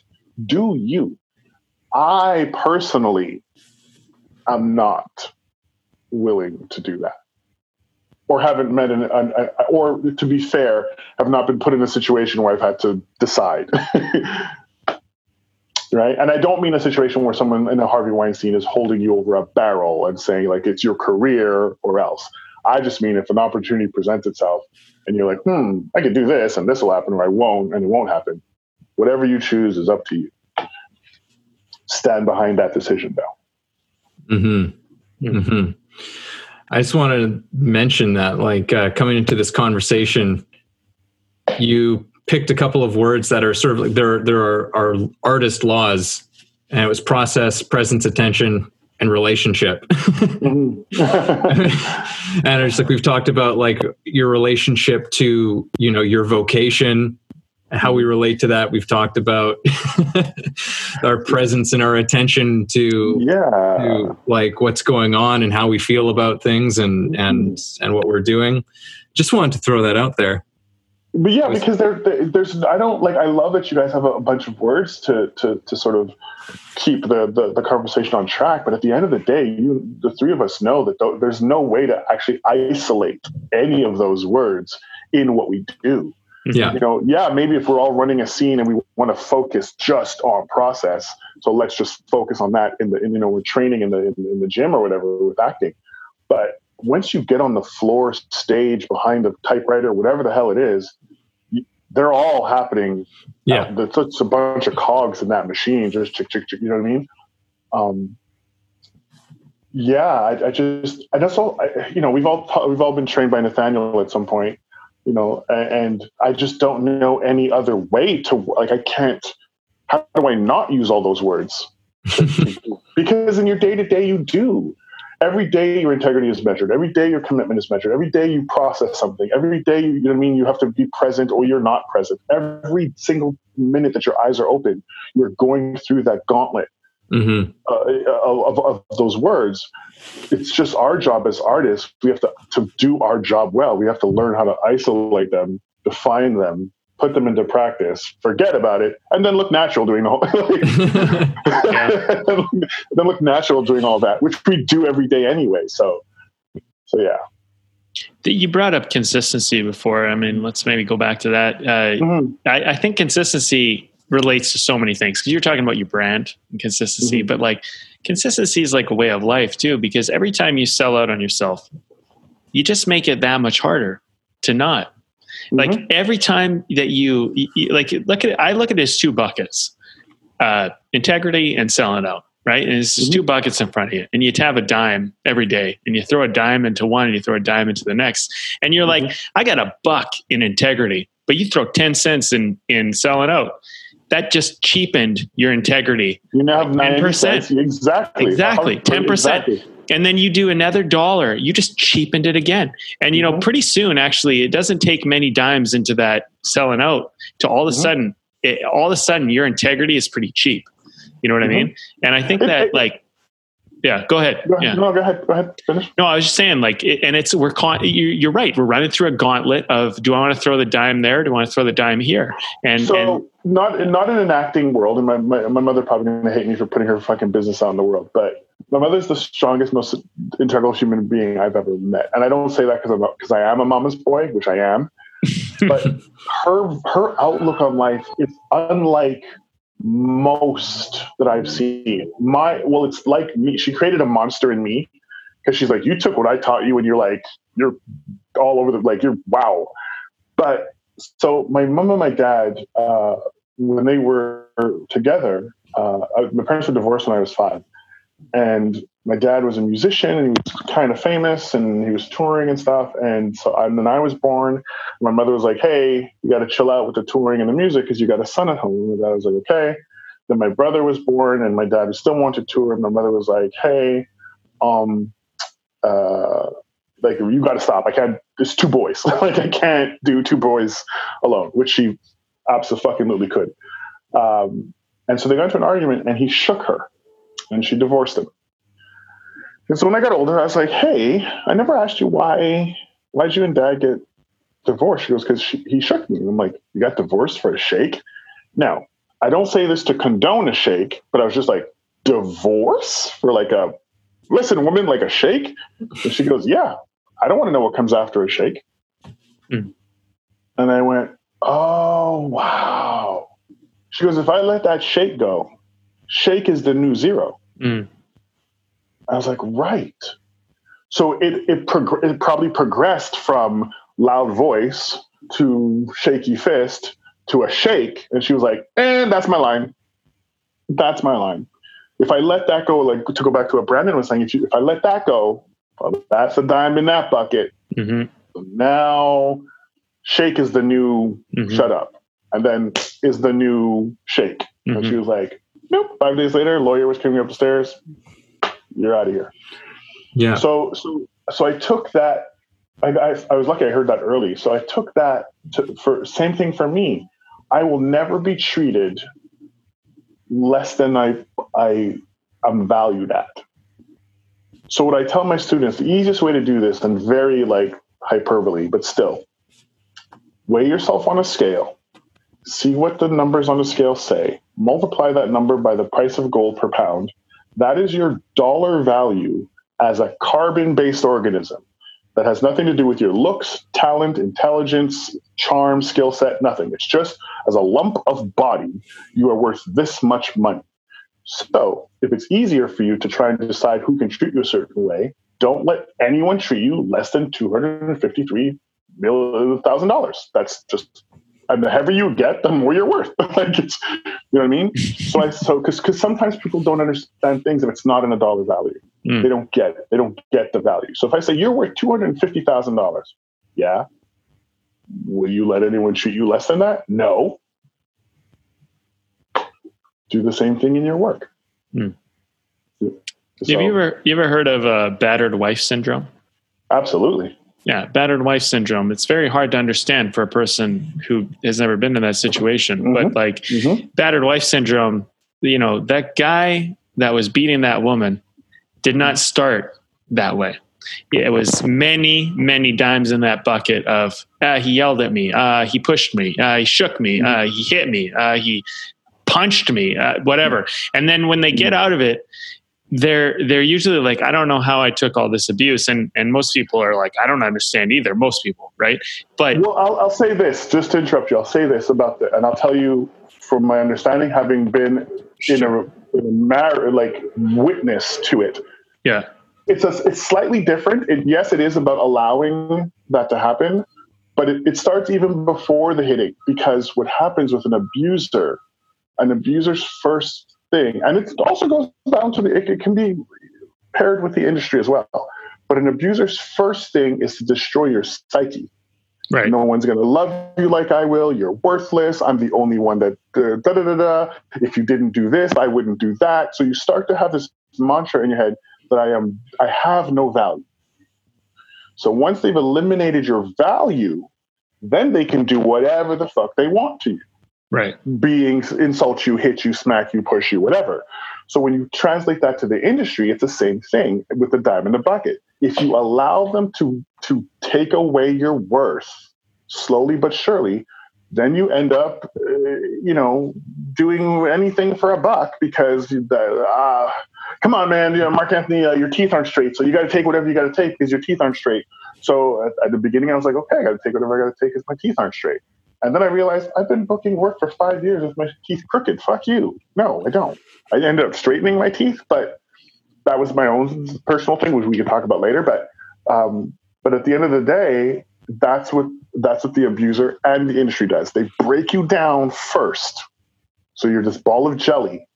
do you. I personally am not willing to do that. Or haven't met an, an, an or to be fair have not been put in a situation where i've had to decide. Right? And i don't mean a situation where someone in a harvey weinstein is holding you over a barrel and saying like it's your career or else i just mean if an opportunity presents itself and you're like hmm i could do this and this will happen or i won't and it won't happen whatever you choose is up to you stand behind that decision though Mm-hmm. Mm-hmm. I just want to mention that, like, uh, coming into this conversation, you picked a couple of words that are sort of like there. There are, are artist laws, and it was process, presence, attention, and relationship. and it's like we've talked about, like your relationship to you know your vocation, how we mm-hmm. relate to that. We've talked about our presence and our attention to yeah to like what's going on and how we feel about things and and mm-hmm. and what we're doing. Just wanted to throw that out there. But yeah, because there, there- there's I don't like I love that you guys have a, a bunch of words to to to sort of keep the, the the conversation on track. But at the end of the day, you the three of us know that th- there's no way to actually isolate any of those words in what we do. Mm-hmm. Yeah. You know, yeah, maybe if we're all running a scene and we want to focus just on process, so let's just focus on that in the in, you know we're training in the in, in the gym or whatever with acting. But once you get on the floor stage behind the typewriter, whatever the hell it is, they're all happening. Yeah. Uh, there's just a bunch of cogs in that machine, just chick, chick, chick, you know what I mean? Um, yeah, I, I just, I just all, I, you know, we've all, ta- we've all been trained by Nathaniel at some point, you know, and I just don't know any other way to, like, I can't, how do I not use all those words? because in your day to day, you do. Every day your integrity is measured. Every day your commitment is measured. Every day you process something. Every day, you know what I mean, you have to be present or you're not present. Every single minute that your eyes are open, you're going through that gauntlet Mm-hmm. uh, of, of, of those words. It's just our job as artists. We have to, to do our job well. We have to learn how to isolate them, define them, put them into practice, forget about it, and then look natural doing all. then look natural doing all that, which we do every day anyway. So, so yeah. You brought up consistency before. I mean, let's maybe go back to that. Uh, Mhm. I, I think consistency relates to so many things because you're talking about your brand and consistency, Mhm. but like consistency is like a way of life too. Because every time you sell out on yourself, you just make it that much harder to not. Like Mhm. every time that you, you- like look at I look at it as two buckets, uh, integrity and selling out. Right, and it's just Mhm. two buckets in front of you, and you have a dime every day, and you throw a dime into one, and you throw a dime into the next, and you're like, I got a buck in integrity, but you throw 10 cents in, in selling out. That just cheapened your integrity. you now have 90 10%. cents. Exactly. Exactly. 10%. Exactly. And then you do another dollar, you just cheapened it again. And you know, Mhm. pretty soon, actually, it doesn't take many dimes into that selling out to all of a Mhm. sudden, it, all of a sudden, your integrity is pretty cheap. You know what I Mhm. mean? And I think that, like, yeah, go ahead. Go Yeah. ahead. No, go ahead. Go ahead. Finish. No, I was just saying, like, it, and it's we're con- you, you're right. We're running through a gauntlet of do I want to throw the dime there? Do I want to throw the dime here? And so and not not in an acting world, and my, my, my mother probably going to hate me for putting her fucking business out in the world, but my mother's the strongest, most integral human being I've ever met, and I don't say that because I'm because I am a mama's boy, which I am, but her her outlook on life is unlike most that I've seen. My well, it's like me. She created a monster in me because she's like, you took what I taught you, and you're like, you're all over the like, you're wow. But so my mom and my dad, uh, when they were together, uh, I- my parents were divorced when I was five, and my dad was a musician and he was kind of famous and he was touring and stuff. And so and then I was born. My mother was like, "Hey, you got to chill out with the touring and the music because you got a son at home." And dad was like, "Okay." Then my brother was born, and my dad still wanted to tour. And my mother was like, "Hey, um, uh, like you got to stop. I can't. There's two boys. like I can't do two boys alone, which she absolutely could. Um, and so they got into an argument, and he shook her, and she divorced him. And so when I got older, I was like, "Hey, I never asked you why. Why'd you and Dad get divorced?" She goes, "Because he shook me." I'm like, "You got divorced for a shake?" Now, I don't say this to condone a shake, but I was just like, "Divorce for like a listen, woman, like a shake?" And she goes, "Yeah, I don't want to know what comes after a shake." Mm. And I went, "Oh wow." She goes, "If I let that shake go, shake is the new zero. Mm. I was like, right. So it it, prog- it probably progressed from loud voice to shaky fist to a shake, and she was like, "And that's my line. That's my line. If I let that go, like to go back to what Brandon was saying, if, you, if I let that go, well, that's a dime in that bucket. hmm So now, shake is the new Mhm. shut up, and then is the new shake. And Mhm. she was like, "Nope." Five days later, lawyer was coming up the stairs. You're out of here. Yeah. So so so I took that. I, I, I was lucky I heard that early. So I took that to, for same thing for me. I will never be treated less than I I am valued at. So what I tell my students, the easiest way to do this, and very like hyperbole, but still, weigh yourself on a scale, see what the numbers on the scale say, multiply that number by the price of gold per pound. That is your dollar value as a carbon based organism that has nothing to do with your looks, talent, intelligence, charm, skill set, nothing. It's just as a lump of body, you are worth this much money. So if it's easier for you to try and decide who can treat you a certain way, don't let anyone treat you less than $253,000. That's just, and the heavier you get, the more you're worth. like it's, you know what I mean? So I, so, cause, cause sometimes people don't understand things if it's not in a dollar value. Mm. They don't get it. They don't get the value. So if I say you're worth $250,000, yeah. Will you let anyone treat you less than that? No. Do the same thing in your work. Hmm. So- Have you ever you ever heard of uh, battered wife syndrome? Absolutely. Yeah, battered wife syndrome. It's very hard to understand for a person who has never been in that situation. But Mhm. like Mhm. battered wife syndrome, you know, that guy that was beating that woman did not start that way. It was many, many dimes in that bucket of uh, he yelled at me, uh, he pushed me, uh, he shook me, uh, he hit me, uh, he punched me, uh, whatever. And then when they get out of it, they're they're usually like, I don't know how I took all this abuse, and and most people are like, I don't understand either. Most people, right? But Well, I'll, I'll say this, just to interrupt you, I'll say this about that. And I'll tell you from my understanding, having been in a, in a mar- like witness to it, yeah, it's a, it's slightly different. It, yes, it is about allowing that to happen, but it, it starts even before the hitting because what happens with an abuser, an abuser's first thing, and it also goes down to the it, it can be paired with the industry as well. But an abuser's first thing is to destroy your psyche. right, No one's going to love you like I will. You're worthless. I'm the only one that uh, da da da da. If you didn't do this, I wouldn't do that. So you start to have this mantra in your head that I am, I have no value. So once they've eliminated your value, then they can do whatever the fuck they want to you right, being insult you, hit you, smack you, push you, whatever. So when you translate that to the industry, it's the same thing with the dime in the bucket. If you allow them to to take away your worth slowly but surely, then you end up, uh, you know, doing anything for a buck because the, uh, come on, man, you know, Mark Anthony, uh, your teeth aren't straight, so you got to take whatever you got to take because your teeth aren't straight. So at, at the beginning, I was like, okay, I got to take whatever I got to take because my teeth aren't straight. And then I realized I've been booking work for five years with my teeth crooked. Fuck you. No, I don't. I ended up straightening my teeth, but that was my own personal thing, which we can talk about later. But um, but at the end of the day, that's what that's what the abuser and the industry does. They break you down first, so you're this ball of jelly,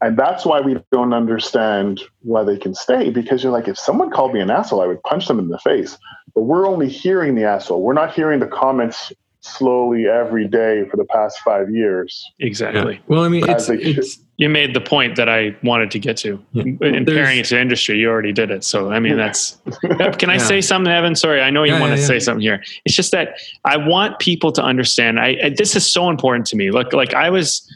and that's why we don't understand why they can stay. Because you're like, if someone called me an asshole, I would punch them in the face. But we're only hearing the asshole. We're not hearing the comments slowly every day for the past five years. exactly. Well, I mean, it's As they should. it's you made the point that I wanted to get to. Yeah. In pairing it to industry, you already did it. So I mean, that's. Can I Yeah. say something, Evan? Sorry, I know you Yeah, want yeah, to yeah. say something here. It's just that I want people to understand. I, I this is so important to me. Look, like I was,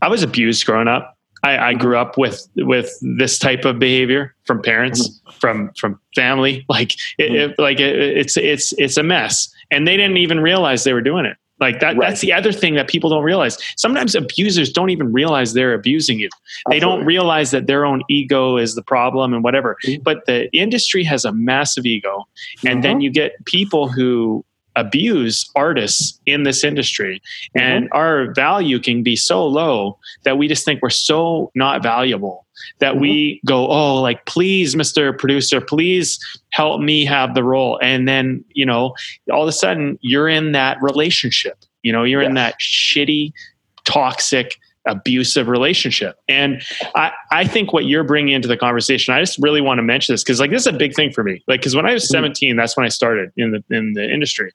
I was abused growing up. I, I grew up with with this type of behavior from parents, mm-hmm. from from family. Like it, it- like it, it's it's it's a mess, and they didn't even realize they were doing it. Like that. Right. That's the other thing that people don't realize. Sometimes abusers don't even realize they're abusing you. They don't realize that their own ego is the problem and whatever. Mhm. But the industry has a massive ego, and then Mhm. you get people who abuse artists in this industry. Mm-hmm. And our value can be so low that we just think we're so not valuable that we mm-hmm. go oh like please mr producer please help me have the role. And then you know all of a sudden you're in that relationship. You know you're in that shitty toxic abusive relationship and I, I think what you're bringing into the conversation i just really want to mention this because like this is a big thing for me like because when i was Mhm. 17 that's when i started in the in the industry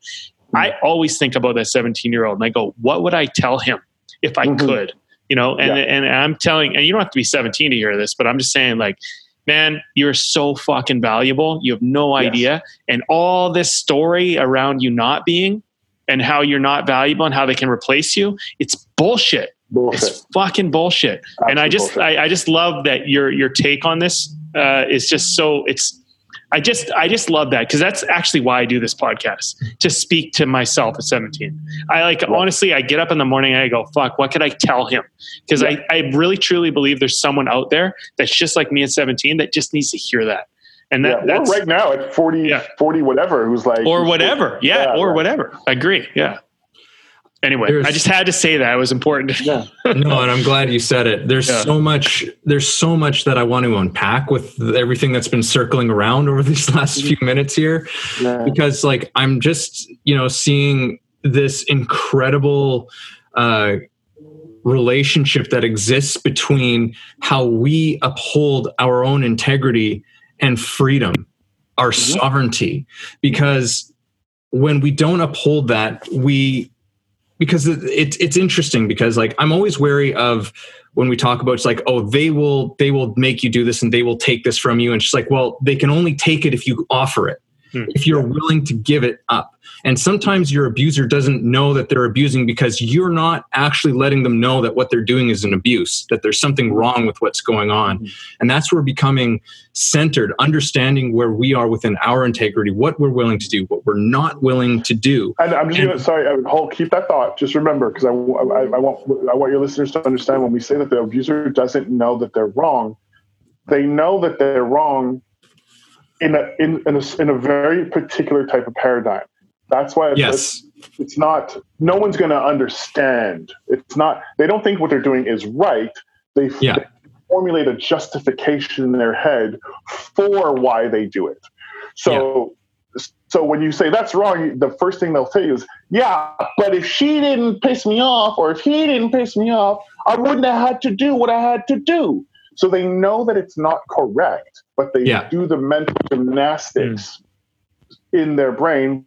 i always think about that 17 year old and i go what would i tell him if i Mhm. could you know and, Yeah. and i'm telling and you don't have to be 17 to hear this but i'm just saying like man you're so fucking valuable you have no Yes. idea and all this story around you not being and how you're not valuable and how they can replace you it's bullshit Bullshit. it's fucking bullshit. and I just. I, I just love that your your take on this uh, is just so it's I just I just love that because that's actually why I do this podcast to speak to myself at 17. I like Right. honestly I get up in the morning and I go fuck what could I tell him because Yeah. I I really truly believe there's someone out there that's just like me at 17 that just needs to hear that and that yeah, that's right now at 40, Yeah. 40 whatever, who's like, or whatever yeah, or right. whatever I agree yeah anyway There's- I just had to say that it was important Yeah. no and i'm glad you said it there's Yeah. so much there's so much that i want to unpack with everything that's been circling around over these last few minutes here Yeah. because like i'm just you know seeing this incredible uh relationship that exists between how we uphold our own integrity and freedom our Mhm. sovereignty because when we don't uphold that we because it, it, it's interesting because like i'm always wary of when we talk about it's like oh they will they will make you do this and they will take this from you. And it's just like well they can only take it if you offer it. Hmm. if you're willing to give it up and sometimes your abuser doesn't know that they're abusing because you're not actually letting them know that what they're doing is an abuse that there's something wrong with what's going on Mhm. and that's where becoming centered understanding where we are within our integrity what we're willing to do what we're not willing to do And I'm just And- gonna sorry, I would hold keep that thought. Just remember, because I, I, I want I want your listeners to understand when we say that the abuser doesn't know that they're wrong, they know that they're wrong in a in in a, in a very particular type of paradigm. That's why it's, yes it's not. No one's going to understand. It's not. They don't think what they're doing is right. They, Yeah. they formulate a justification in their head for why they do it. So, so when you say that's wrong, the first thing they'll tell you is, "Yeah, but if she didn't piss me off, or if he didn't piss me off, I wouldn't have had to do what I had to do." So they know that it's not correct, but they Yeah. do the mental gymnastics mm. in their brain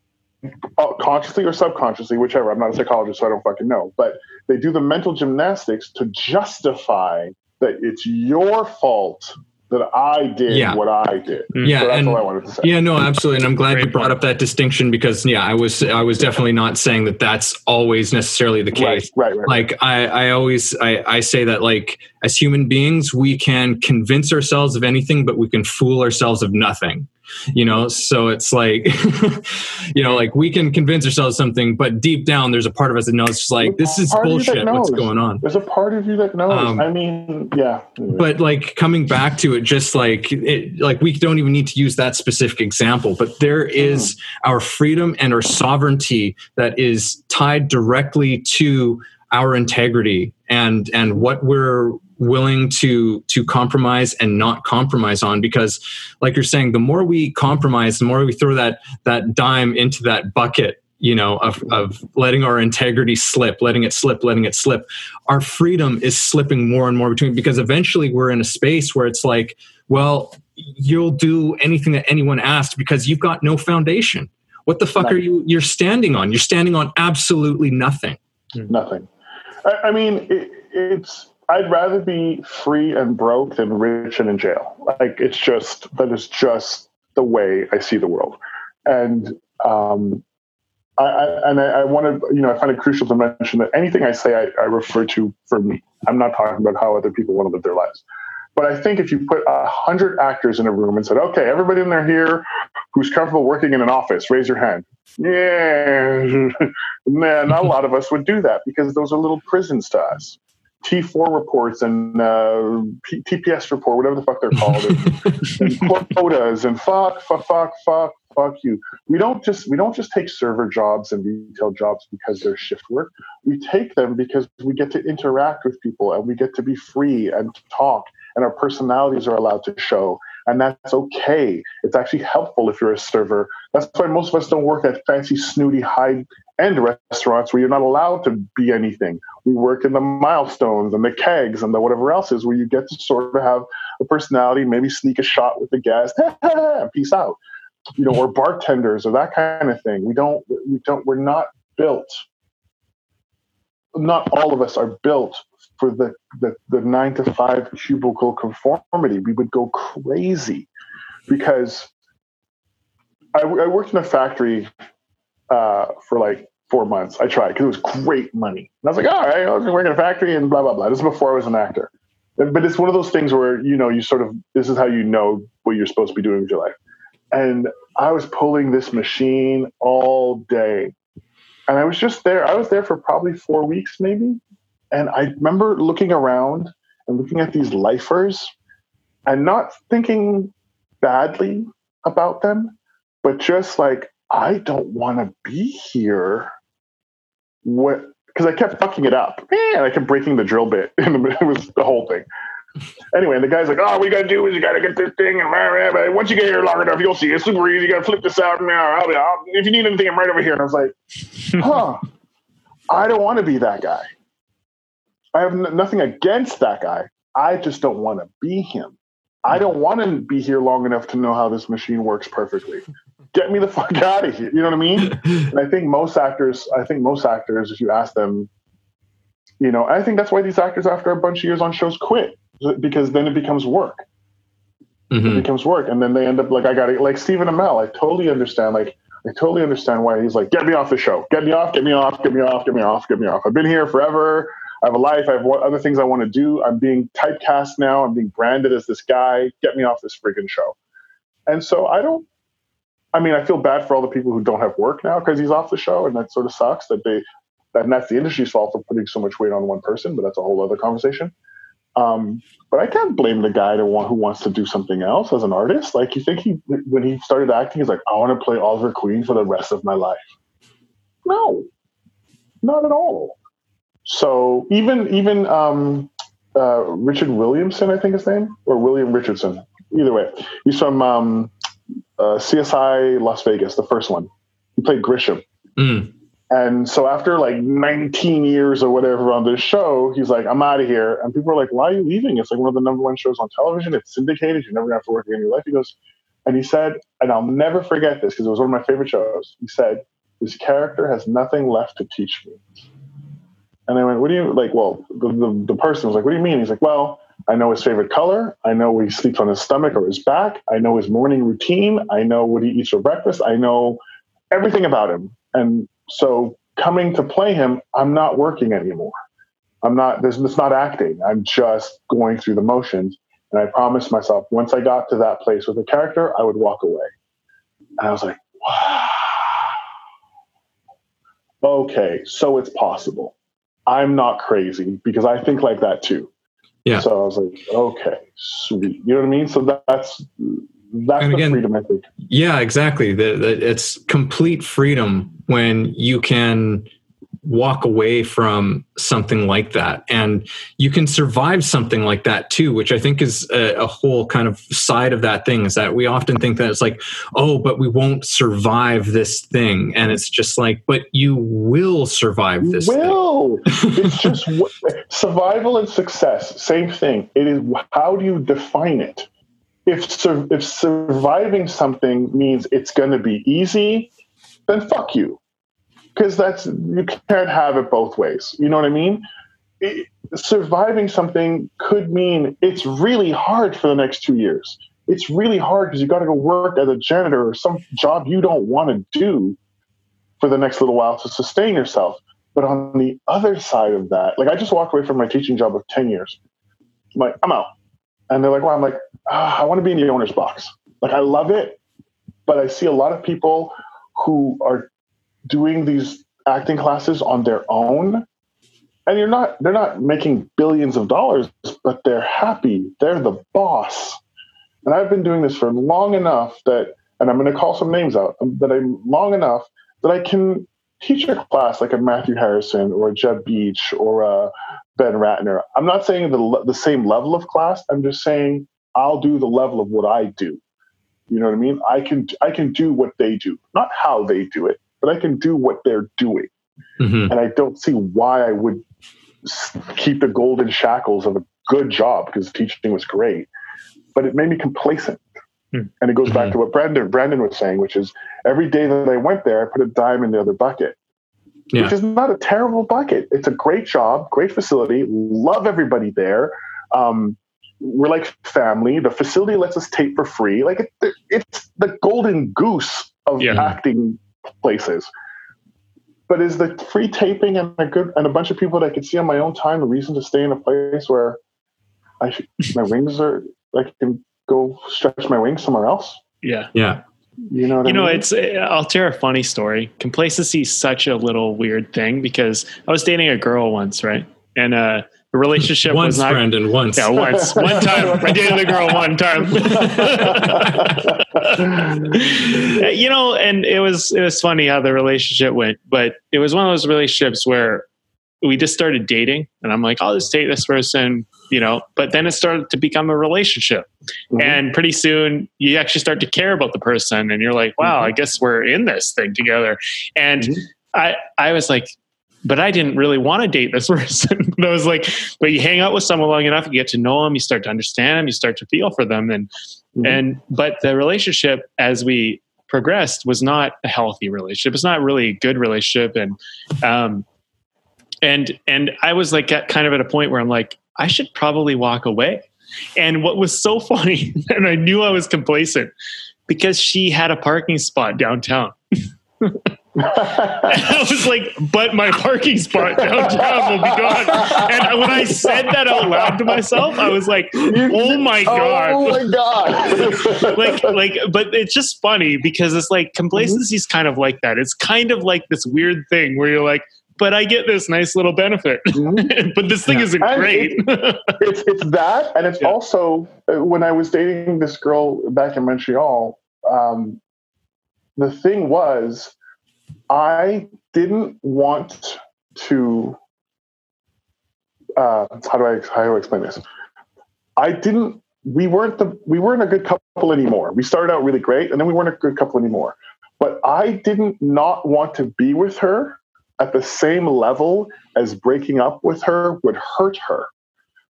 consciously or subconsciously, whichever. I'm not a psychologist, so I don't fucking know. But they do the mental gymnastics to justify that it's your fault that I did Yeah. what I did. Mm-hmm. yeah so that's and all I wanted to say. Yeah, no, absolutely, and I'm glad Great you brought point. up that distinction because yeah, I was I was definitely not saying that that's always necessarily the case. Right, right, right. Like I, I always I, I say that like as human beings we can convince ourselves of anything, but we can fool ourselves of nothing. You know, so it's like you know, like we can convince ourselves something, but deep down there's a part of us that knows just like this is Part of you that bullshit. What's going on? There's a part of you that knows. Um, I mean, yeah. but like coming back to it just like it like we don't even need to use that specific example but there is our freedom and our sovereignty that is tied directly to our integrity and and what we're willing to to compromise and not compromise on because like you're saying the more we compromise the more we throw that that dime into that bucket you know of of letting our integrity slip letting it slip letting it slip our freedom is slipping more and more between because eventually we're in a space where it's like well you'll do anything that anyone asked because you've got no foundation. What the fuck are you you're standing on? You're standing on absolutely nothing. Nothing. I, I mean, it, it's I'd rather be free and broke than rich and in jail. Like it's just that is just the way I see the world, and um, I, I, and I, I want to you know I find it crucial to mention that anything I say I, I refer to for me. I'm not talking about how other people want to live their lives. But I think if you put a hundred actors in a room and said, "Okay, everybody in there here who's comfortable working in an office, raise your hand." Yeah, man, not a lot of us would do that because those are little prisons to us. T4 reports and uh, P- TPS report, whatever the fuck they're called, and, and quotas and fuck, fuck, fuck, fuck, fuck you. We don't just we don't just take server jobs and retail jobs because they're shift work. We take them because we get to interact with people and we get to be free and talk, and our personalities are allowed to show, and that's okay. It's actually helpful if you're a server. That's why most of us don't work at fancy, snooty, high end restaurants where you're not allowed to be anything. We work in the milestones and the kegs and the whatever else is where you get to sort of have a personality, maybe sneak a shot with the guest, peace out. You know, or bartenders or that kind of thing. We don't, we don't, we're not built. Not all of us are built for the, the, the nine to five cubicle conformity. We would go crazy because I, I worked in a factory uh, for like four months. I tried because it was great money. And I was like, all right, I was working in a factory and blah, blah, blah. This is before I was an actor. But it's one of those things where, you know, you sort of, this is how you know what you're supposed to be doing with your life. And I was pulling this machine all day. And I was just there. I was there for probably four weeks, maybe. And I remember looking around and looking at these lifers and not thinking badly about them, but just like, I don't want to be here. What? Because I kept fucking it up, and I kept breaking the drill bit. And it was the whole thing. Anyway, and the guy's like, "Oh, what you gotta do is you gotta get this thing, and once you get here long enough, you'll see it's super easy. You gotta flip this out, and I'll, I'll, if you need anything, I'm right over here." And I was like, "Huh, I don't want to be that guy. I have n- nothing against that guy. I just don't want to be him. I don't want to be here long enough to know how this machine works perfectly get me the fuck out of here. You know what I mean? and I think most actors, I think most actors, if you ask them, you know, I think that's why these actors after a bunch of years on shows quit because then it becomes work. Mm-hmm. It becomes work, and then they end up like I got it. Like Stephen Amell, I totally understand. Like I totally understand why he's like, get me off the show, get me off, get me off, get me off, get me off, get me off. I've been here forever. I have a life. I have other things I want to do. I'm being typecast now. I'm being branded as this guy. Get me off this freaking show. And so I don't I mean, I feel bad for all the people who don't have work now because he's off the show, and that sort of sucks that they that and that's the industry's fault for putting so much weight on one person. But that's a whole other conversation. Um, but I can't blame the guy to want, who wants to do something else as an artist. Like you think he when he started acting, he's like, I want to play Oliver Queen for the rest of my life. No, not at all. So even even um, uh, Richard Williamson, I think his name, or William Richardson. Either way, he's from um, uh, CSI Las Vegas, the first one. He played Grissom. Mm. And so after like 19 years or whatever on this show, he's like, I'm out of here. And people are like, why are you leaving? It's like one of the number one shows on television. It's syndicated. You're never going to have to work again in your life. He goes, and he said, and I'll never forget this because it was one of my favorite shows. He said, this character has nothing left to teach me. And I went, what do you like? Well, the, the, the person was like, what do you mean? He's like, well, I know his favorite color. I know he sleeps on his stomach or his back. I know his morning routine. I know what he eats for breakfast. I know everything about him. And so coming to play him, I'm not working anymore. I'm not, this, it's not acting. I'm just going through the motions. And I promised myself once I got to that place with a character, I would walk away. And I was like, wow. Okay, so it's possible. I'm not crazy because I think like that too. Yeah. So I was like, okay, sweet. You know what I mean? So that, that's that's and again, the freedom I think. Yeah, exactly. The, the, it's complete freedom when you can walk away from something like that. And you can survive something like that too which i think is a, a, whole kind of side of that thing is that we often think that it's like oh but we won't survive this thing. And it's just like but you will survive this will. It's just survival and success same thing. It is how do you define it? If sur- if surviving something means it's going to be easy then fuck you because that's you can't have it both ways. You know what I mean? it, surviving something could mean it's really hard for the next two years. It's really hard because you got to go work as a janitor or some job you don't want to do for the next little while to sustain yourself. But on the other side of that, like I just walked away from my teaching job of 10 years. I'm like, I'm out. And they're like, well, I'm like, ah, I want to be in the owner's box. Like, I love it. But I see a lot of people who are doing these acting classes on their own and you're not they're not making billions of dollars but they're happy. They're the boss. And i've been doing this for long enough that and i'm going to call some names out um, that i'm long enough that i can teach a class like a matthew harrison or a jeb beach or a ben ratner. I'm not saying the, the same level of class. I'm just saying i'll do the level of what i do. You know what i mean? I can i can do what they do not how they do it but i can do what they're doing Mhm. and I don't see why I would keep the golden shackles of a good job because teaching was great, but it made me complacent. Hmm. And it goes back Mhm. to what Brandon Brandon was saying, which is every day that I went there, I put a dime in the other bucket, Yeah. which is not a terrible bucket. It's a great job, great facility, love everybody there. Um, we're like family. The facility lets us tape for free. Like it, it's the golden goose of Yeah. acting places. But is the free taping and a good and a bunch of people that I could see on my own time a reason to stay in a place where I should, my wings are I can go stretch my wings somewhere else? Yeah. Yeah. You know what You I know, mean? it's I'll share a funny story. Complacency is such a little weird thing because I was dating a girl once, right? And uh, the relationship Once, was not. Brandon, once. Yeah, once, one time. I dated a girl one time. you know, and it was it was funny how the relationship went, but it was one of those relationships where we just started dating, and I'm like, I'll just date this person, you know. But then it started to become a relationship, Mhm. and pretty soon you actually start to care about the person, and you're like, wow, I guess we're in this thing together. And Mhm. I I was like. But I didn't really want to date this person. but I was like, but you hang out with someone long enough, you get to know them, you start to understand them, you start to feel for them, and Mhm. and but the relationship as we progressed was not a healthy relationship. It's not really a good relationship, and um, and and I was like at kind of at a point where I'm like, I should probably walk away. And what was so funny, and I knew I was complacent because she had a parking spot downtown. I was like, but my parking spot downtown will be gone. And when I said that out loud to myself, I was like, oh my God. Oh my god! like like but it's just funny because it's like complacency is kind of like that it's kind of like this weird thing where you're like but i get this nice little benefit Mhm. but this thing Yeah. isn't And great it's it's that, and it's Yeah. also uh, when I was dating this girl back in Montreal. Um, the thing was, I didn't want to. Uh, how do I how do I explain this? I didn't. We weren't the we weren't a good couple anymore. We started out really great, and then we weren't a good couple anymore. But I didn't not want to be with her at the same level as breaking up with her would hurt her.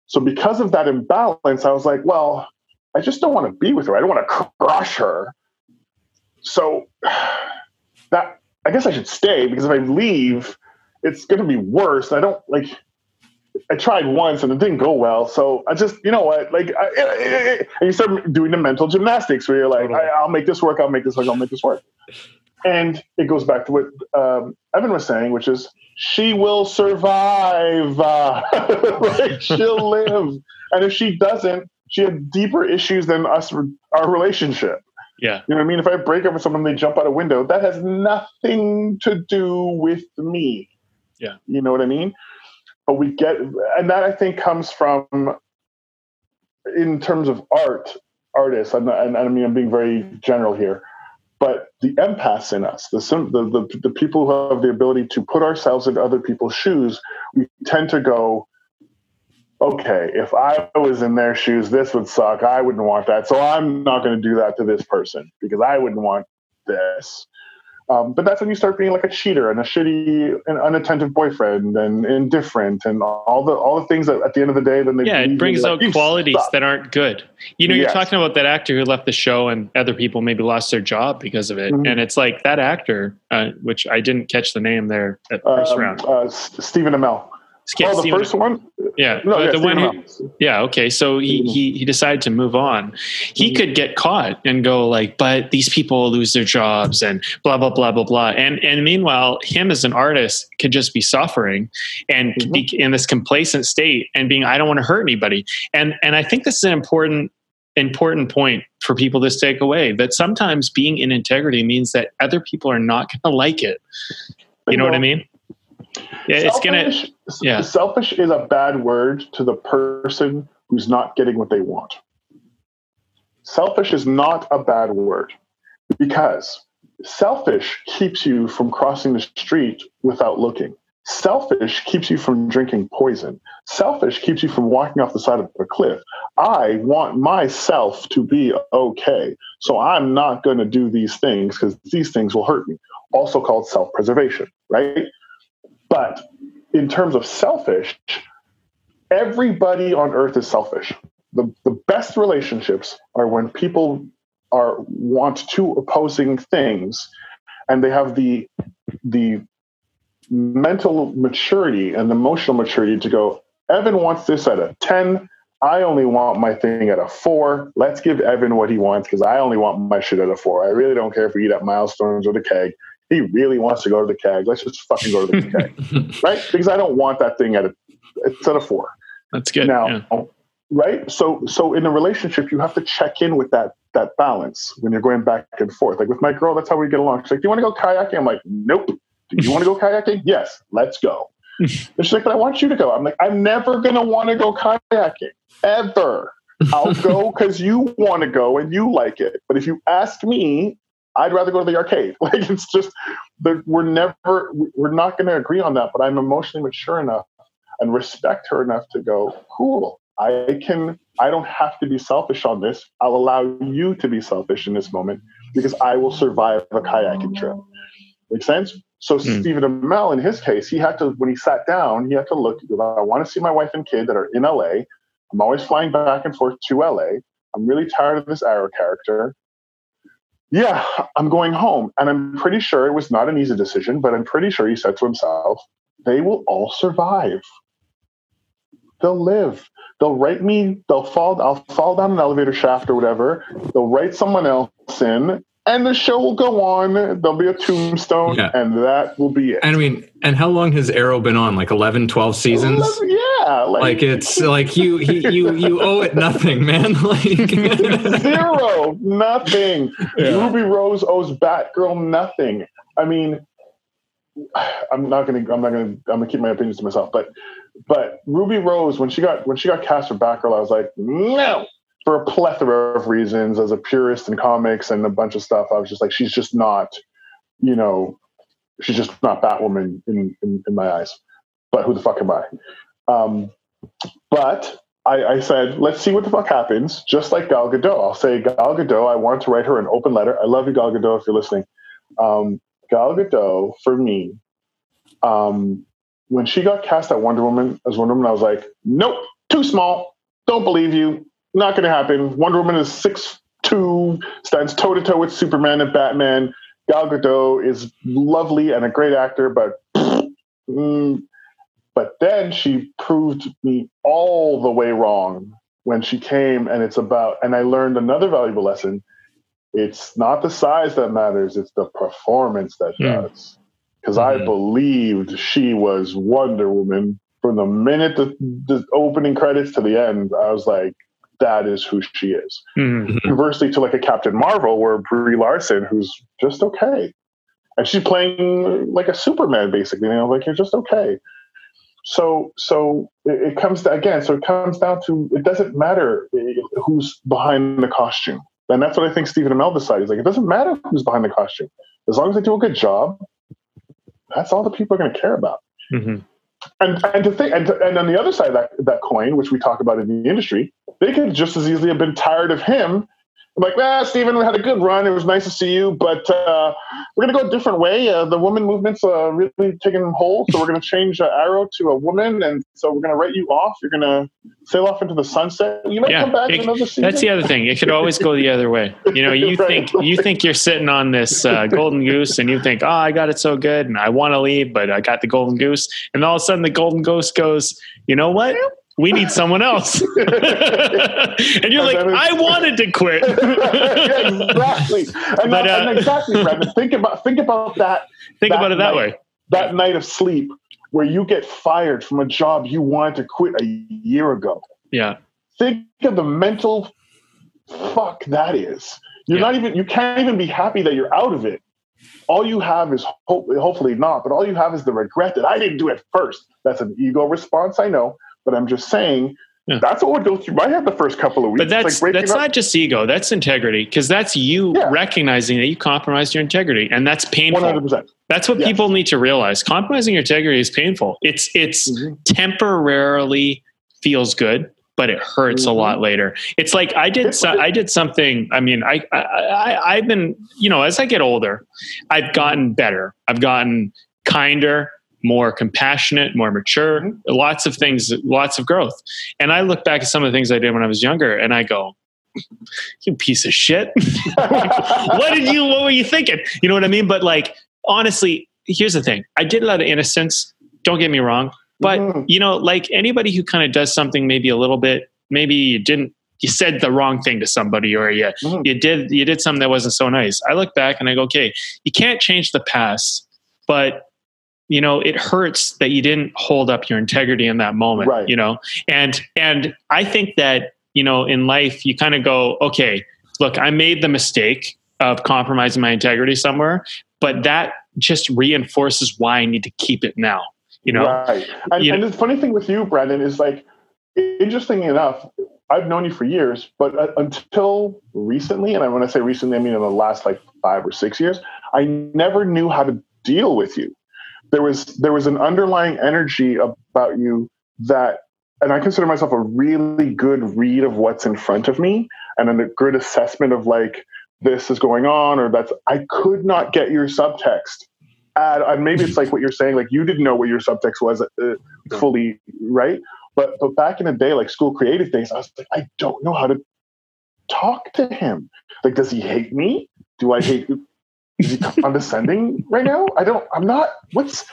So because of that imbalance, I was like, well, I just don't want to be with her. I don't want to crush her. So that I guess I should stay because if I leave, it's going to be worse. I don't like. I tried once and it didn't go well. So I just, you know what? Like, I, I- I- and you start doing the mental gymnastics where you're like, Totally. I, I'll make this work. I'll make this work. I'll make this work. And it goes back to what um, Evan was saying, which is she will survive. Uh, like she'll live. And if she doesn't, she had deeper issues than us, our relationship. Yeah You know what I mean? If I break up with someone, they jump out a window. That has nothing to do with me. Yeah. You know what I mean? But we get, and that I think comes from, in terms of art, artists. I'm not, and I mean, I'm being very general here, but the empaths in us, the, the the the people who have the ability to put ourselves in other people's shoes, we tend to go, okay, if I was in their shoes, this would suck. I wouldn't want that. So I'm not going to do that to this person because I wouldn't want this. Um, but that's when you start being like a cheater and a shitty and unattentive boyfriend and indifferent and all the all the things that at the end of the day then they yeah it brings like, out "You qualities suck." that aren't good you know you're talking about that actor who left the show and other people maybe lost their job because of it Mhm. and it's like that actor uh, which i didn't catch the name there at the first Um, round uh, Stephen Amell. Oh, the first one. yeah, No, yeah, the one who, yeah, okay. So he, he he decided to move on. He Mhm. could get caught and go like, but these people lose their jobs and blah blah blah blah blah. And and meanwhile, him as an artist could just be suffering and Mhm. be in this complacent state and being, I don't want to hurt anybody. And and I think this is an important important point for people to take away that sometimes being in integrity means that other people are not going to like it. You know what I mean? Yeah, it's gonna. Selfish- yeah. Selfish is a bad word to the person who's not getting what they want. Selfish is not a bad word because selfish keeps you from crossing the street without looking. Selfish keeps you from drinking poison. Selfish keeps you from walking off the side of a cliff. I want myself to be okay. So I'm not going to do these things because these things will hurt me. Also called self preservation, right? But in terms of selfish, everybody on earth is selfish. The, the best relationships are when people are want two opposing things and they have the the mental maturity and the emotional maturity to go, Evan wants this at a 10. I only want my thing at a four. Let's give Evan what he wants because I only want my shit at a four. I really don't care if we eat at milestones or the keg. He really wants to go to the Keg. Let's just fucking go to the Keg, right? Because I don't want that thing at a it's at a four. That's good. now, yeah. right? So so in a relationship, you have to check in with that that balance when you're going back and forth. Like with my girl, that's how we get along. She's like, "Do you want to go kayaking?" I'm like, "Nope." Do you want to go kayaking? Yes, let's go. and she's like, "But I want you to go." I'm like, "I'm never gonna want to go kayaking ever. I'll go because you want to go and you like it. But if you ask me, I'd rather go to the arcade. Like it's just we're never we're not going to agree on that. But I'm emotionally mature enough and respect her enough to go, cool. I can. I don't have to be selfish on this. I'll allow you to be selfish in this moment because I will survive a kayaking trip. Make sense? So Hmm. Stephen Amell, in his case, he had to when he sat down, he had to look. I want to see my wife and kid that are in LA. I'm always flying back and forth to LA. I'm really tired of this Arrow character. Yeah, I'm going home. And I'm pretty sure it was not an easy decision, but I'm pretty sure he said to himself, they will all survive. They'll live. They'll write me, they'll fall, I'll fall down an elevator shaft or whatever. They'll write someone else in, and the show will go on. There'll be a tombstone, Yeah. and that will be it. And I mean, and how long has Arrow been on? Like 11, 12 seasons? Yeah, like, Like it's like you he, you you owe it nothing, man. Like zero, nothing. Yeah. Ruby Rose owes Batgirl nothing. I mean, I'm not gonna, I'm not gonna, I'm gonna keep my opinions to myself. But, but Ruby Rose, when she got when she got cast for Batgirl, I was like, no, for a plethora of reasons. As a purist in comics and a bunch of stuff, I was just like, she's just not, you know, she's just not Batwoman in in, in my eyes. But who the fuck am I? Um, but I, I said, let's see what the fuck happens. Just like Gal Gadot, I'll say Gal Gadot. I want to write her an open letter. I love you, Gal Gadot, if you're listening. Um, Gal Gadot, for me, um, when she got cast at Wonder Woman as Wonder Woman, I was like, nope, too small. Don't believe you. Not going to happen. Wonder Woman is six two, stands toe to toe with Superman and Batman. Gal Gadot is lovely and a great actor, but mm, but then she proved me all the way wrong when she came, and it's about. And I learned another valuable lesson. It's not the size that matters; it's the performance that Hmm. does. Because I Mhm. believed she was Wonder Woman from the minute the, the opening credits to the end. I was like, "That is who she is." Mhm. conversely to like a Captain Marvel where Brie Larson, who's just okay, and she's playing like a Superman basically. You know, like you're just okay. So, so it, it comes to, again. So it comes down to it doesn't matter eh, who's behind the costume, and that's what I think Stephen Amell decided. He's like, it doesn't matter who's behind the costume, as long as they do a good job. That's all the people are going to care about Mhm. And and to think and, to, and on the other side of that that coin, which we talk about in the industry, they could just as easily have been tired of him I'm like, ah, Stephen, we had a good run. It was nice to see you, but uh, we're going to go a different way. Uh, the woman movement's uh, really taking hold, so we're going to change uh, Arrow to a woman, and so we're going to write you off. You're going to sail off into the sunset. You might Yeah, come back it- another season. That's the other thing. It could always go the other way. You know, you Right, think you think you're sitting on this uh, golden goose, and you think, "Oh, I got it so good, and I want to leave, but I got the golden goose." And all of a sudden, the golden goose goes, "You know what? We need someone else." and you're like, "I wanted to quit." yeah, exactly. And, But, that- uh, and exactly, Brandon. Think about think about that think That about it that night. way. that night of sleep where you get fired from a job you wanted to quit a year ago. Yeah, Think of the mental fuck that is. You're Yeah. not even you can't even be happy that you're out of it. All you have is hope, hopefully not, but all you have is the regret that I didn't do it first. That's an ego response, I know, but I'm just saying Yeah. that's what would go through my head the first couple of weeks. but that's like breaking that's up. not just ego. That's integrity because that's you Yeah. recognizing that you compromised your integrity, and that's painful. 100%. That's what Yes. people need to realize. Compromising your integrity is painful. It's it's Mhm. temporarily feels good, but it hurts a Mhm. lot later. It's like I did so, I did something. I mean, I, I I I've been you know as I get older, I've gotten better. I've gotten kinder, more compassionate, more mature. Mhm. Lots of things, lots of growth. And I look back at some of the things I did when I was younger, and I go, "You piece of shit." what did you what were you thinking you know what i mean but like honestly here's the thing i did a lot of innocence don't get me wrong but Mhm. you know like anybody who kind of does something maybe a little bit maybe you didn't you said the wrong thing to somebody or you Mhm. you did you did something that wasn't so nice i look back and i go okay you can't change the past but you know it hurts that you didn't hold up your integrity in that moment Right. you know and and i think that you know in life you kind of go okay look i made the mistake of compromising my integrity somewhere but that just reinforces why i need to keep it now you know right. And, you and the funny thing with you, Brandon, is like, interesting enough, I've known you for years, but uh, until recently, and when I say recently, I mean in the last like five or six years, I never knew how to deal with you. There was there was an underlying energy about you that, and I consider myself a really good read of what's in front of me, and a good assessment of like this is going on or that's. I could not get your subtext add, and maybe it's like what you're saying, like you didn't know what your subtext was uh, fully, right? But but back in the day, like school creative days, I was like, I don't know how to talk to him. Like, does he hate me? Do I hate? Is he condescending right now? I don't. I'm not. What's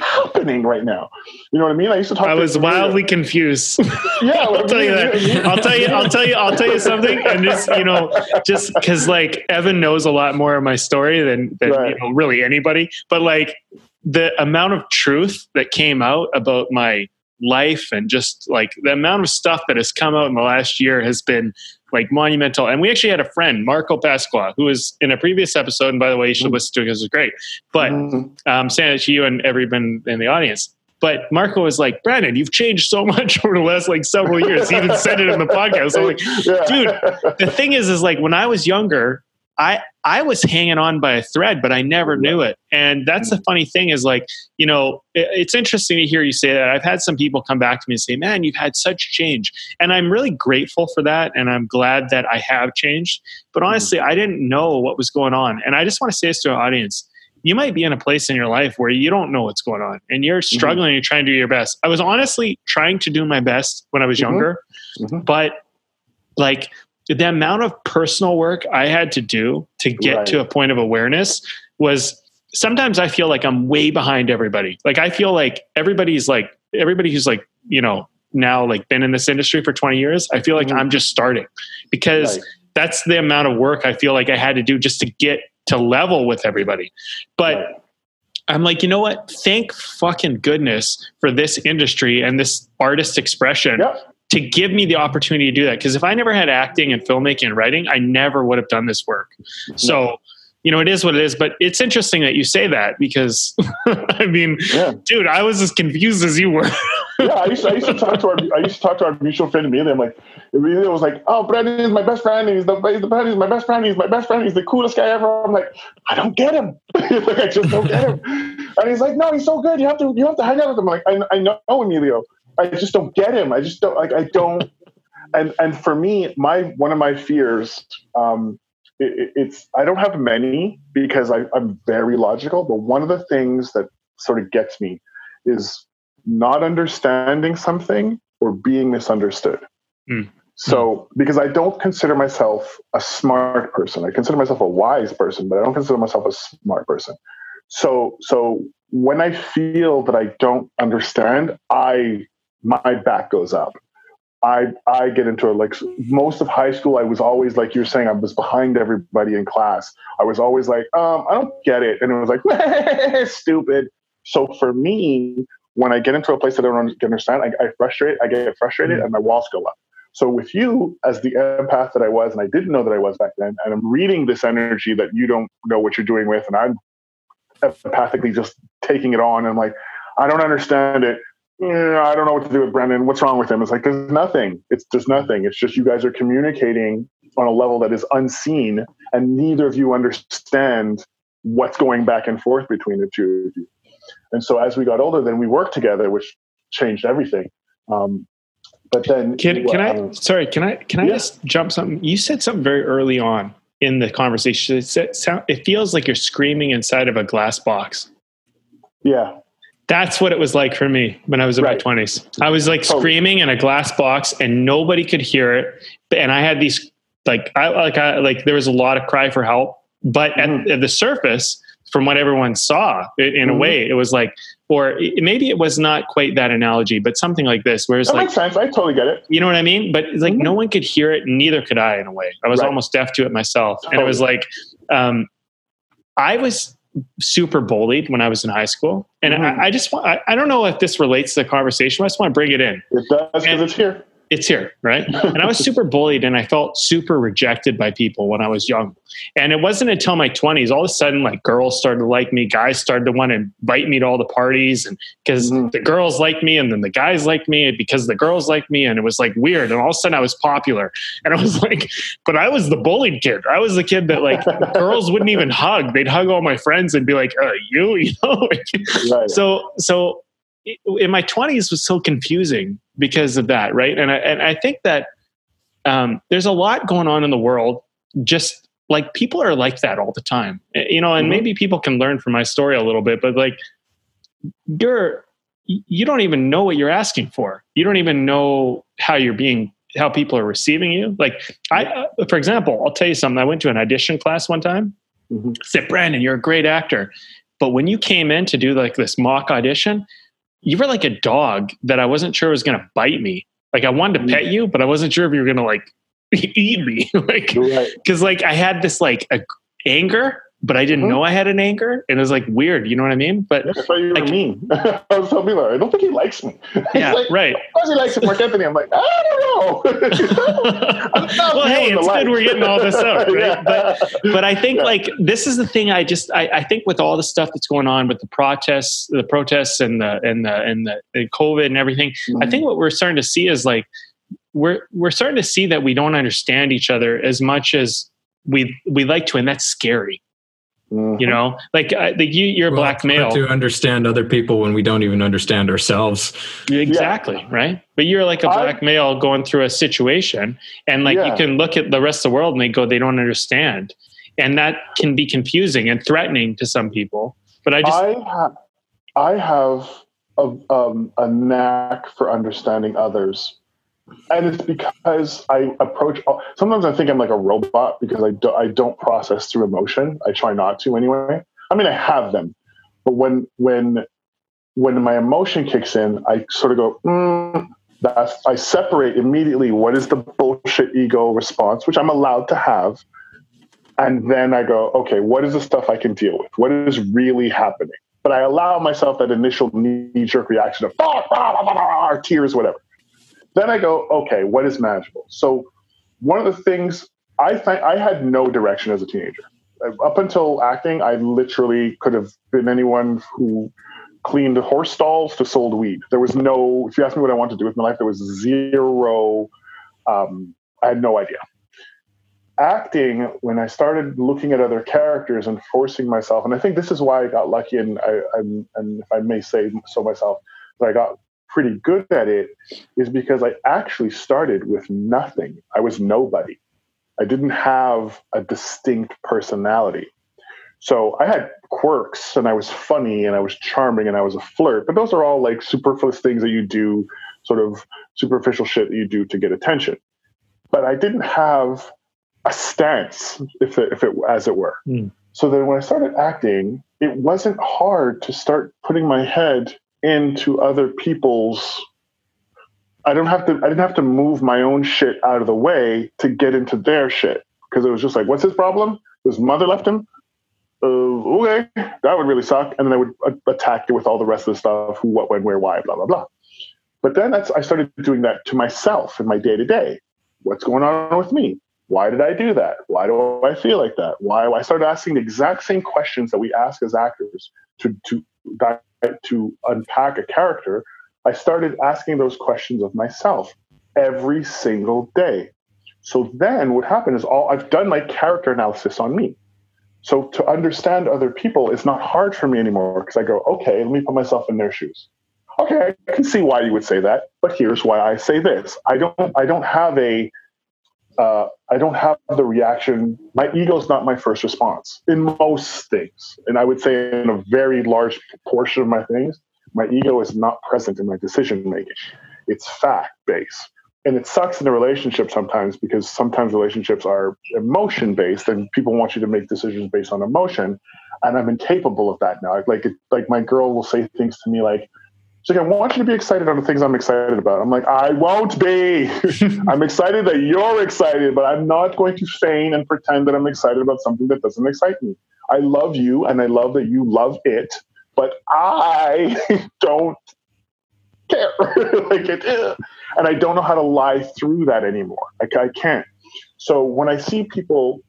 happening right now? You know what I mean? I used to talk. i to was wildly confused Yeah, I'll tell you that. I'll tell you. I'll tell you. I'll tell you something. And this, you know, just because like Evan knows a lot more of my story than, than Right. you know really anybody. But like the amount of truth that came out about my life and just like the amount of stuff that has come out in the last year has been like monumental. And we actually had a friend, Marco Pasqua, who was in a previous episode. And by the way, you should Mm. listen to it because it's great. But Mhm. um, saying it to you and everyone in the audience. But Marco was like, Brandon, you've changed so much over the last like several years. He even said it in the podcast. I'm like, dude, the thing is, is like when I was younger, I I was hanging on by a thread, but I never knew it. And that's the funny thing is like, you know, it- it's interesting to hear you say that. I've had some people come back to me and say, "Man, you've had such change," and I'm really grateful for that, and I'm glad that I have changed. But honestly, I didn't know what was going on, and I just want to say this to our audience. You might be in a place in your life where you don't know what's going on and you're struggling, you're trying to do your best. I was honestly trying to do my best when I was Mhm. younger, Mhm. but like the amount of personal work I had to do to get Right. to a point of awareness was sometimes I feel like I'm way behind everybody. Like I feel like everybody's like everybody who's like, you know, now like been in this industry for 20 years, I feel like Mhm. I'm just starting because Right. that's the amount of work I feel like I had to do just to get to level with everybody. But Right. I'm like, you know what? Thank fucking goodness for this industry and this artist expression Yep. To give me the opportunity to do that. Because if I never had acting and filmmaking and writing, I never would have done this work. So, you know, it is what it is. But it's interesting that you say that because, I mean, Yeah. dude, I was as confused as you were. yeah, I used, to, I used to talk to our I used to talk to our mutual friend Emilio. I'm like, Emilio was like, "Oh, Brandon is my best friend. He's the he's the Brandon is my best friend. He's my best friend. He's the coolest guy ever." I'm like, I don't get him. like, I just don't get him. And he's like, "No, he's so good. You have to you have to hang out with him." I'm like, I, I know Emilio. I just don't get him. I just don't like. I don't. and and for me, my one of my fears, um, it, it's I don't have many because I, I'm very logical. But one of the things that sort of gets me is not understanding something or being misunderstood. Mm. So, because I don't consider myself a smart person, I consider myself a wise person, but I don't consider myself a smart person. So, so when I feel that I don't understand, I my back goes up. I I get into it. Like most of high school, I was always like you're saying, I was behind everybody in class. I was always like, um, I don't get it, and it was like stupid. So for me, when I get into a place that I don't understand, I, I frustrate. I get frustrated, mm-hmm. and my walls go up. So with you, as the empath that I was, and I didn't know that I was back then, and I'm reading this energy that you don't know what you're doing with, and I'm empathically just taking it on. And I'm like, I don't understand it yeah, I don't know what to do with Brandon. What's wrong with him? It's like there's nothing. It's just nothing. It's just you guys are communicating on a level that is unseen, and neither of you understand what's going back and forth between the two of you. And so as we got older, then we worked together, which changed everything. Um, but then, can, can I? Sorry, can I? Can I yeah. just jump something? You said something very early on in the conversation. It, said, it feels like you're screaming inside of a glass box. Yeah. That's what it was like for me when I was in right. my 20s. I was like totally. screaming in a glass box and nobody could hear it. And I had these like I like I like there was a lot of cry for help, but mm-hmm. at, at, the surface from what everyone saw in mm-hmm. a way it was like or it, maybe it was not quite that analogy, but something like this where it's that like makes sense. I totally get it. You know what I mean? But like mm-hmm. no one could hear it, neither could I in a way. I was right. almost deaf to it myself. Totally. And it was like um I was super bullied when I was in high school. And mm-hmm. I, I, just want, I, I, don't know if this relates to the conversation. I just want to bring it in. It does because it's here it's here, right? and I was super bullied and I felt super rejected by people when I was young. And it wasn't until my 20s, all of a sudden, like girls started to like me, guys started to want to invite me to all the parties, and because mm-hmm. the girls liked me, and then the guys liked me because the girls liked me, and it was like weird. And all of a sudden, I was popular, and I was like, but I was the bullied kid. I was the kid that like girls wouldn't even hug; they'd hug all my friends and be like, uh, "You," you know. right. So, so in my 20s was so confusing because of that right? And i, and I think that um, there's a lot going on in the world just like people are like that all the time. Eh, you know and mm-hmm. maybe people can learn from my story a little bit but like you're you don't even know what you're asking for. You don't even know how you're being how people are receiving you. Like i uh, for example i'll tell you something. I went to an audition class one time. Mm-hmm. said brandon you're a great actor. But when you came in to do like this mock audition you were like a dog that I wasn't sure was going to bite me. Like I wanted to pet you, but I wasn't sure if you were going to like eat me. like, cause like I had this like a, anger but I didn't mm-hmm. know I had an anger, and it was like weird. You know what I mean? But I you like, were mean. I was telling people, I don't think he likes me. Yeah, like, right. Of course he likes Mark Anthony. I'm like, I don't know. well, hey, it's good we're getting all this out, right? yeah. But but I think yeah. like this is the thing. I just I, I think with all the stuff that's going on with the protests, the protests, and the and the and the, the COVID and everything, mm-hmm. I think what we're starting to see is like we're we're starting to see that we don't understand each other as much as we we like to, and that's scary You know, like, uh, like you, you're a well, black male. To understand other people when we don't even understand ourselves. Exactly, yeah. right? But you're like a black I, male going through a situation, and like yeah. you can look at the rest of the world and they go, they don't understand, and that can be confusing and threatening to some people. But I just, I, ha- I have a, um, a knack for understanding others and it's because I approach. Sometimes I think I'm like a robot because I do, I don't process through emotion. I try not to anyway. I mean, I have them, but when when when my emotion kicks in, I sort of go. Mm, that's I separate immediately. What is the bullshit ego response, which I'm allowed to have, and then I go, okay, what is the stuff I can deal with? What is really happening? But I allow myself that initial knee jerk reaction of ah, ah, ah, tears, whatever then I go, okay, what is manageable? So one of the things I think I had no direction as a teenager. Up until acting, I literally could have been anyone who cleaned horse stalls to sold weed. There was no, if you ask me what I wanted to do with my life, there was zero, um, I had no idea. Acting, when I started looking at other characters and forcing myself, and I think this is why I got lucky, and I, I'm, and if I may say so myself, that I got pretty good at it is because I actually started with nothing. I was nobody. I didn't have a distinct personality. So I had quirks and I was funny and I was charming and I was a flirt, but those are all like superfluous things that you do, sort of superficial shit that you do to get attention. But I didn't have a stance, if it, if it as it were. Mm. So then when I started acting, it wasn't hard to start putting my head into other people's I don't have to I didn't have to move my own shit out of the way to get into their shit because it was just like what's his problem? His mother left him. Uh, okay, that would really suck. And then I would attack it with all the rest of the stuff: who, what, when, where, why, blah blah blah. But then that's I started doing that to myself in my day to day. What's going on with me? Why did I do that? Why do I feel like that? Why I started asking the exact same questions that we ask as actors to to to unpack a character. I started asking those questions of myself every single day. So then what happened is all I've done my character analysis on me. So to understand other people is not hard for me anymore because I go, okay, let me put myself in their shoes. Okay, I can see why you would say that, but here's why I say this. I don't I don't have a uh, I don't have the reaction. My ego is not my first response in most things. And I would say in a very large portion of my things, my ego is not present in my decision making. It's fact based. And it sucks in a relationship sometimes because sometimes relationships are emotion based and people want you to make decisions based on emotion. And I'm incapable of that now. Like, like my girl will say things to me like, She's like, I want you to be excited on the things I'm excited about. I'm like, I won't be. I'm excited that you're excited, but I'm not going to feign and pretend that I'm excited about something that doesn't excite me. I love you and I love that you love it, but I don't care. like it, eh. and I don't know how to lie through that anymore. Like I can't. So when I see people,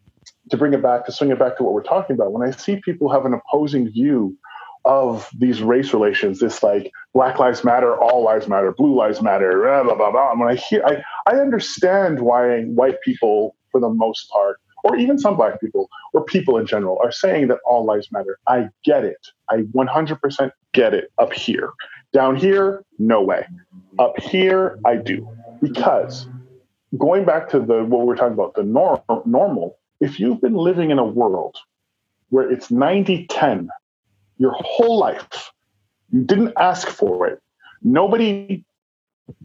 to bring it back, to swing it back to what we're talking about, when I see people have an opposing view of these race relations, this like Black Lives Matter, all lives matter, blue lives matter, blah blah blah. blah. And when I hear, I I understand why white people, for the most part, or even some black people, or people in general, are saying that all lives matter. I get it. I 100% get it up here. Down here, no way. Up here, I do because going back to the what we're talking about, the norm, normal. If you've been living in a world where it's 90 10 your whole life. You didn't ask for it. Nobody,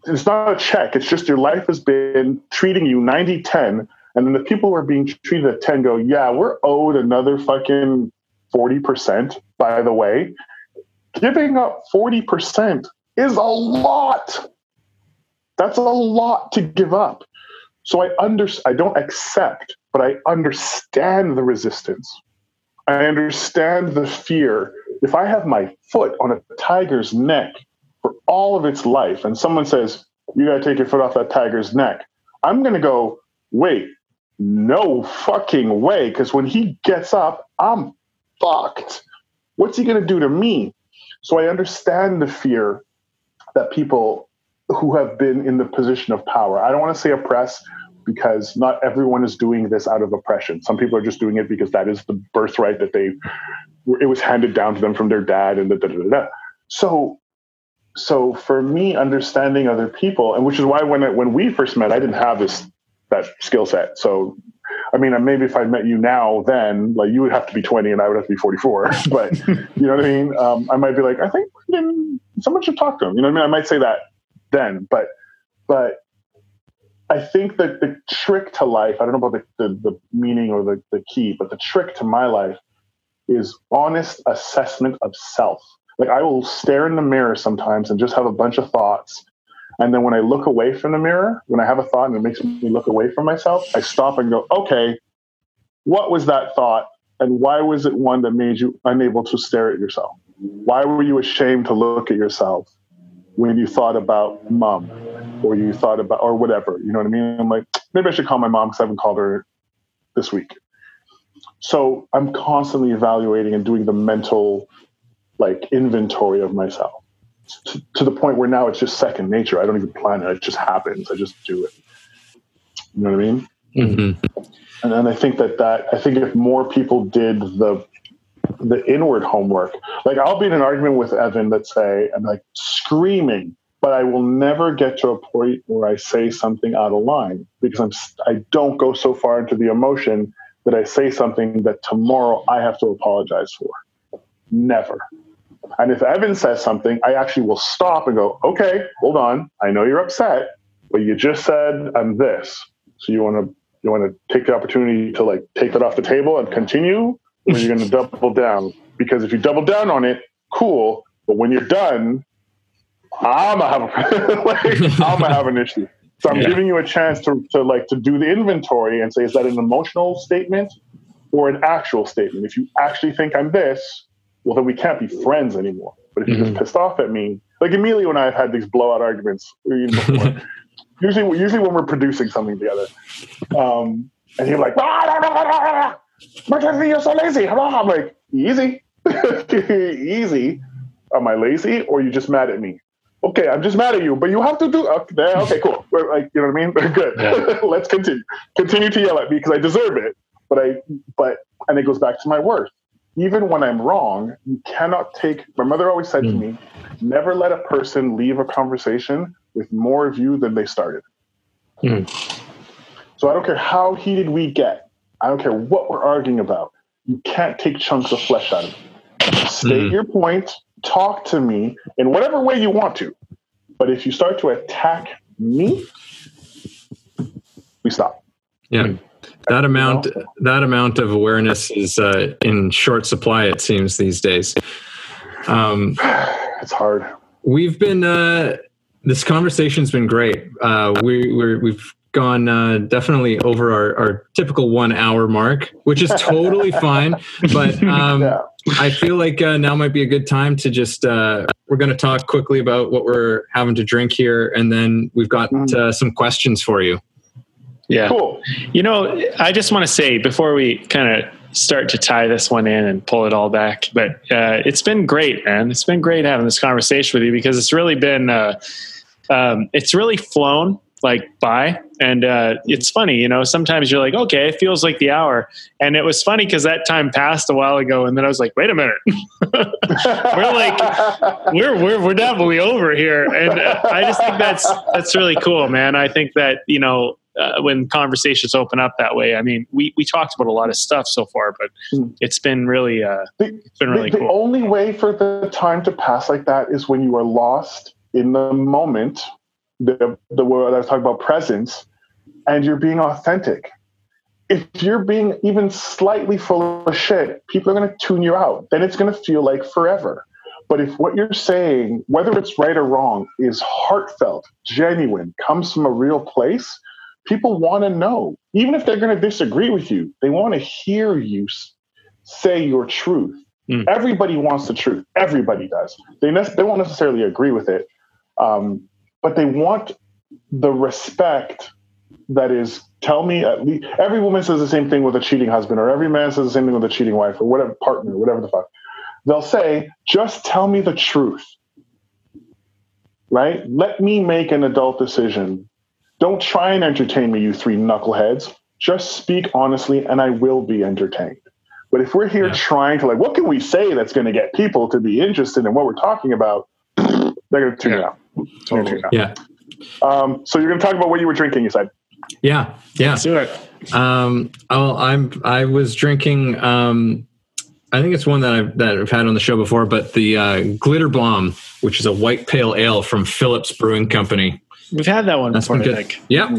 it's not a check. It's just your life has been treating you 90 10. And then the people who are being treated at 10 go, yeah, we're owed another fucking 40%, by the way. Giving up 40% is a lot. That's a lot to give up. So I under I don't accept, but I understand the resistance. I understand the fear. If I have my foot on a tiger's neck for all of its life, and someone says, You got to take your foot off that tiger's neck, I'm going to go, Wait, no fucking way. Because when he gets up, I'm fucked. What's he going to do to me? So I understand the fear that people who have been in the position of power, I don't want to say oppress because not everyone is doing this out of oppression. Some people are just doing it because that is the birthright that they it was handed down to them from their dad and da da da da. So so for me, understanding other people, and which is why when when we first met, I didn't have this that skill set. So I mean, maybe if I met you now, then like you would have to be 20 and I would have to be 44. But you know what I mean? Um, I might be like, I think someone should talk to him. You know what I mean? I might say that then, but but I think that the trick to life, I don't know about the, the, the meaning or the, the key, but the trick to my life is honest assessment of self. Like I will stare in the mirror sometimes and just have a bunch of thoughts. And then when I look away from the mirror, when I have a thought and it makes me look away from myself, I stop and go, okay, what was that thought? And why was it one that made you unable to stare at yourself? Why were you ashamed to look at yourself when you thought about mom? or you thought about or whatever you know what i mean i'm like maybe i should call my mom because i haven't called her this week so i'm constantly evaluating and doing the mental like inventory of myself to, to the point where now it's just second nature. I don't even plan it. It just happens. I just do it. You know what i mean? Mm-hmm. and then i think that that i think if more people did the the inward homework like i'll be in an argument with evan let's say and like screaming but I will never get to a point where I say something out of line because I'm I don't go so far into the emotion that I say something that tomorrow I have to apologize for. Never. And if Evan says something, I actually will stop and go, okay, hold on. I know you're upset, but you just said I'm this. So you want to you want to take the opportunity to like take that off the table and continue, or you're going to double down? Because if you double down on it, cool. But when you're done, I'm gonna have a, like, I'm gonna have an issue. So I'm Yeah. giving you a chance to, to like to do the inventory and say, is that an emotional statement or an actual statement? If you actually think I'm this, well, then we can't be friends anymore. But if you're just pissed off at me, like Emilio and I have had these blowout arguments before. usually, usually when we're producing something together, um, and you're like, "Ah, ah, you're so lazy. I'm like, easy, easy. Am I lazy or are you just mad at me? Okay, I'm just mad at you, but you have to do okay. Okay, cool. We're Like, you know what I mean? Good. Yeah. Let's continue. Continue to yell at me because I deserve it. But I, but, and it goes back to my worth. Even when I'm wrong, you cannot take. My mother always said to Mm. me, "Never let a person leave a conversation with more of you than they started." Mm. So I don't care how heated we get. I don't care what we're arguing about. You can't take chunks of flesh out of it. State Mm. your point. Talk to me in whatever way you want to. But if you start to attack me, we stop. Yeah. That amount that amount of awareness is uh, in short supply, it seems these days. Um, It's hard. we've been uh, this conversation's been great. Uh, we we're, we've gone uh, definitely over our, our typical one hour mark, which is totally fine. But um, yeah. I feel like uh, now might be a good time to just uh, we're going to talk quickly about what we're having to drink here, and then we've got Mhm. uh, some questions for you. Yeah. Cool. You know, I just want to say before we kind of start to tie this one in and pull it all back, but uh, it's been great, man. It's been great having this conversation with you because it's really been, uh, um, it's really flown like by, and uh, it's funny. You know, sometimes you're like, okay, it feels like the hour, and it was funny because that time passed a while ago, and then I was like, wait a minute, we're like we're we're we're definitely over here, and uh, I just think that's that's really cool, man. I think that you know uh, when conversations open up that way, I mean, we we talked about a lot of stuff so far, but Hmm. it's been really uh, The- it's been really the, the cool. only way for the time to pass like that is when you are lost in the moment. The the word I was talking about presence, and you're being authentic. If you're being even slightly full of shit, people are going to tune you out. Then it's going to feel like forever. But if what you're saying, whether it's right or wrong, is heartfelt, genuine, comes from a real place, people want to know. Even if they're going to disagree with you, they want to hear you say your truth. Mm. Everybody wants the truth. Everybody does. They, ne- they won't necessarily agree with it, um, but they want the respect that is tell me at least every woman says the same thing with a cheating husband or every man says the same thing with a cheating wife or whatever partner whatever the fuck. They'll say just tell me the truth. Right? Let me make an adult decision. Don't try and entertain me you three knuckleheads. Just speak honestly and i will be entertained. But if we're here Yeah. trying to like what can we say that's going to get people to be interested in what we're talking about? They're going to tune Yeah. out They're gonna tune it out. Yeah, Um, so you're going to talk about what you were drinking. You said. yeah, yeah. Let's do it. Um, oh, I'm I was drinking. Um, I think it's one that I've that I've had on the show before, but the uh, Glitter Bomb, which is a white pale ale from Phillips Brewing Company. We've had that one That's before. been I good. think Yep,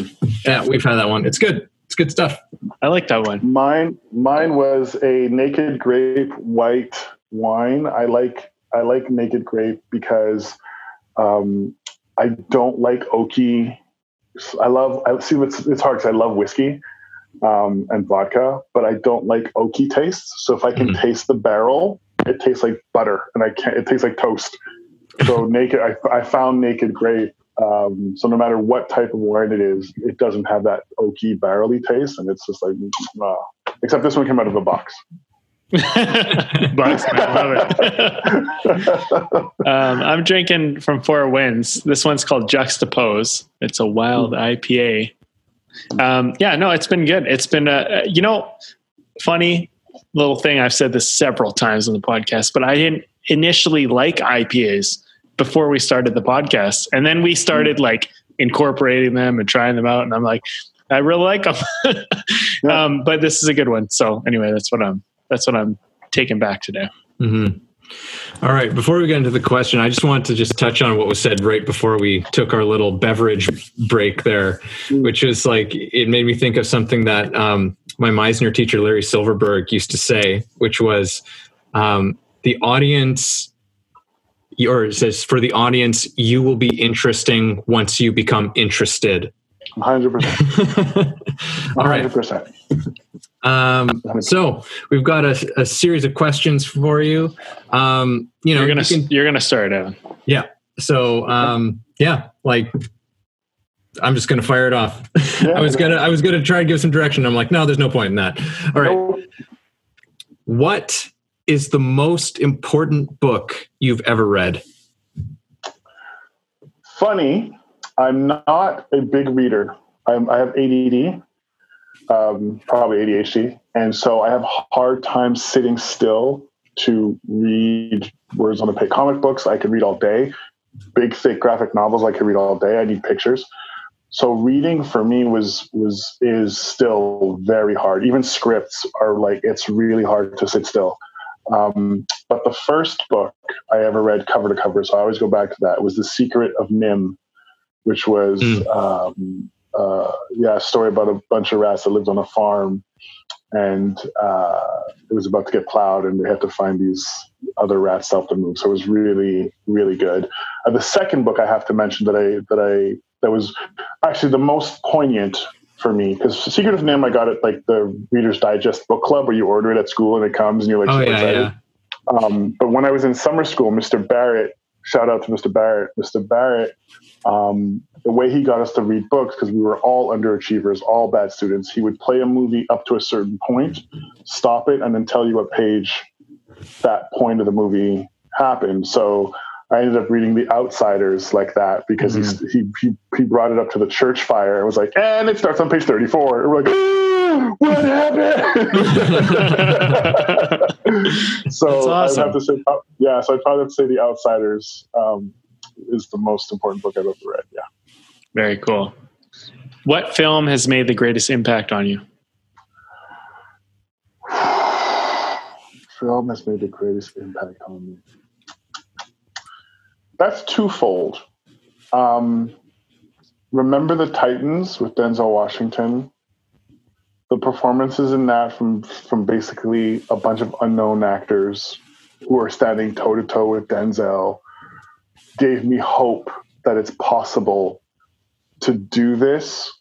yeah, we've had that one. It's good. It's good stuff. I like that one. Mine, mine was a naked grape white wine. I like I like naked grape because um, I don't like oaky. I love. I see. It's it's hard because I love whiskey um, and vodka, but I don't like oaky tastes. So if I can Mhm. taste the barrel, it tastes like butter, and I can't. It tastes like toast. So naked. I, I found naked grape. Um, so no matter what type of wine it is, it doesn't have that oaky barrely taste, and it's just like, uh, except this one came out of a box. Bucks, I love it. um, I'm drinking from Four Winds. This one's called Juxtapose. It's a wild IPA. Um, yeah, no, it's been good. It's been, uh, you know, funny little thing. I've said this several times on the podcast, but I didn't initially like IPAs, before we started the podcast, and then we started like incorporating them and trying them out. And I'm like, I really like them. Um, but this is a good one. So anyway, that's what I'm that's what I'm taking back today. Mm-hmm. All right. Before we get into the question, I just want to just touch on what was said right before we took our little beverage break there, which is like it made me think of something that um, my Meisner teacher Larry Silverberg used to say, which was um, the audience. Or says for the audience, you will be interesting once you become interested. 100%. All right. 100%. Um, so we've got a, a series of questions for you. Um, you know, You're gonna you can- you're gonna start, Evan. yeah. So um, yeah, like I'm just gonna fire it off. I was gonna I was gonna try to give some direction. I'm like, no, there's no point in that. All right. No, What is the most important book you've ever read? funny, I'm not a big reader. I'm, I have ADD, um, probably ADHD, and so I have hard time sitting still to read words on a page. Comic books I could read all day. Big thick graphic novels I could read all day. I need pictures. So reading for me was was is still very hard. Even scripts are like it's really hard to sit still. Um, but the first book I ever read cover to cover, so I always go back to that, was The Secret of NIMH, which was, Mm. um, uh, yeah, a story about a bunch of rats that lived on a farm and uh, it was about to get plowed and they had to find these other rats to help them move. So it was really, really good. Uh, the second book I have to mention that I, that I, that was actually the most poignant for me because Secret of NIMH I got it like the Reader's Digest book club where you order it at school and it comes and you're like Oh yeah, excited. yeah. Um, but when I was in summer school, Mr. Barrett, shout out to Mr. Barrett, Mr. Barrett, um, the way he got us to read books, because we were all underachievers, all bad students, he would play a movie up to a certain point, stop it, and then tell you what page that point of the movie happened. So I ended up reading The Outsiders like that because he's he, he he brought it up to the church fire and was like, and it starts on page 34. And we're like, what happened? so awesome. I have to say, yeah. So I'd probably have to say The Outsiders um, is the most important book I've ever read. Yeah. Very cool. What film has made the greatest impact on you? Film has made the greatest impact on me. That's twofold. Um, remember the Titans with Denzel Washington. The performances in that from from basically a bunch of unknown actors who are standing toe to toe with Denzel gave me hope that it's possible to do this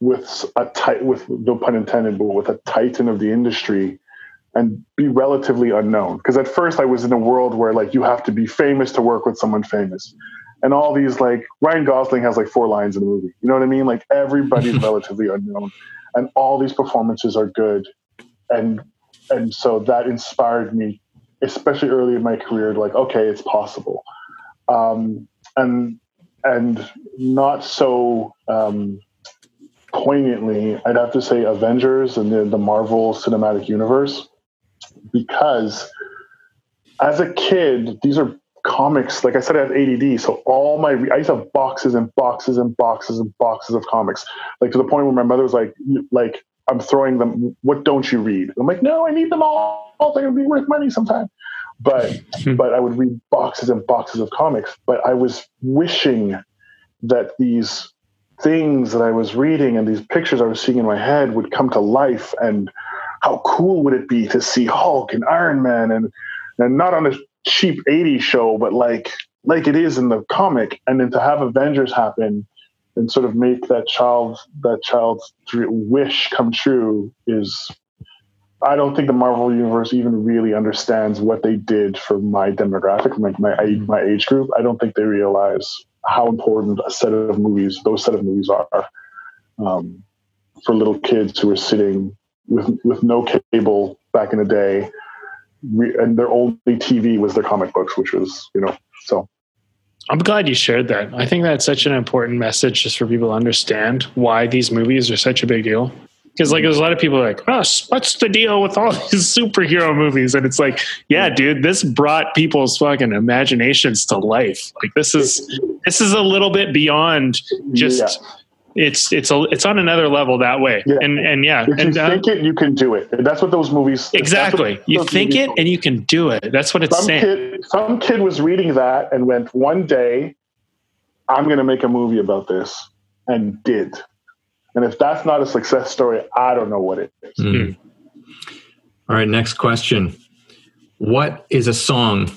with a tight with no pun intended, but with a titan of the industry and be relatively unknown. Because at first I was in a world where like you have to be famous to work with someone famous. And all these like Ryan Gosling has like four lines in the movie. You know what I mean? Like everybody's relatively unknown. And all these performances are good. And and so that inspired me, especially early in my career, like, okay, it's possible. Um, and and not so um, poignantly, I'd have to say Avengers and the, the Marvel Cinematic Universe, because as a kid, these are comics. Like I said, I have ADD, so all my I used to have boxes and boxes and boxes and boxes of comics, like to the point where my mother was like, like I'm throwing them. What don't you read? I'm like, no, I need them all. They're gonna be worth money sometime. But hmm. but I would read boxes and boxes of comics. But I was wishing that these things that I was reading and these pictures I was seeing in my head would come to life. And how cool would it be to see Hulk and Iron Man and and not on a cheap 80s show, but like like it is in the comic, and then to have Avengers happen and sort of make that child that child's wish come true is I don't think the Marvel universe even really understands what they did for my demographic, my age, my age group. I don't think they realize how important a set of movies, those set of movies are, um, for little kids who are sitting with with no cable back in the day, re- and their only TV was their comic books, which was you know so. I'm glad you shared that. I think that's such an important message just for people to understand why these movies are such a big deal. because like there's a lot of people like, oh, what's the deal with all these superhero movies? And it's like, yeah, dude, this brought people's fucking imaginations to life. Like this is this is a little bit beyond just. Yeah. It's it's a it's on another level that way, Yeah. and and yeah, If and you uh, think it, you can do it. That's what those movies. that's what exactly. You think movies it and you can do it. That's what it's some saying. kid, some kid was reading that and went, one day, I'm going to make a movie about this, and did. And if that's not a success story, I don't know what it is. Mm. All right, next question. What is a song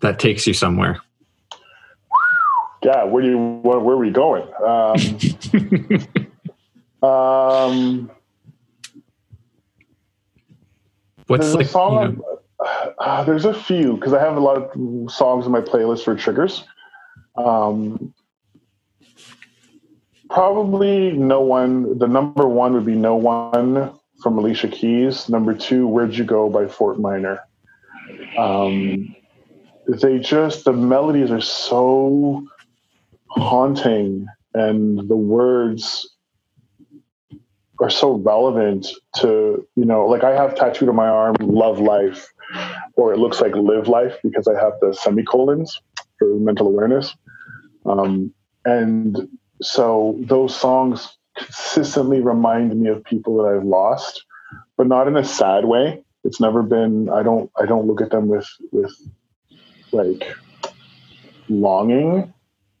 that takes you somewhere? Yeah, where do you where, where are we going? Um, um, What's there's like you know, uh, there's a few because I have a lot of songs in my playlist for triggers. Um, probably no one. The number one would be "No One" from Alicia Keys. Number two, "Where'd You Go" by Fort Minor. Um, they just the melodies are so haunting, and the words are so relevant to you know like i have tattooed on my arm love life or it looks like live life because i have the semicolons for mental awareness. Um, and so those songs consistently remind me of people that i've lost but not in a sad way. It's never been i don't i don't look at them with with like longing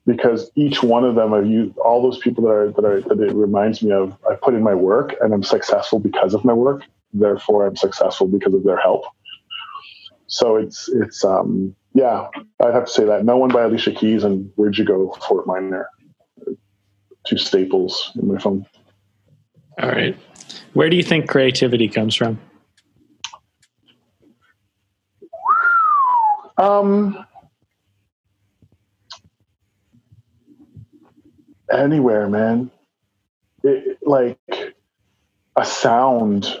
because each one of them I've used all those people that are that are that it reminds me of I put in my work and I'm successful because of my work. Therefore I'm successful because of their help. So it's it's um yeah, I'd have to say that. No one by Alicia Keys and Where'd You Go, Fort Minor. Two staples in my phone. All right. Where do you think creativity comes from? Um anywhere, man. It, like a sound,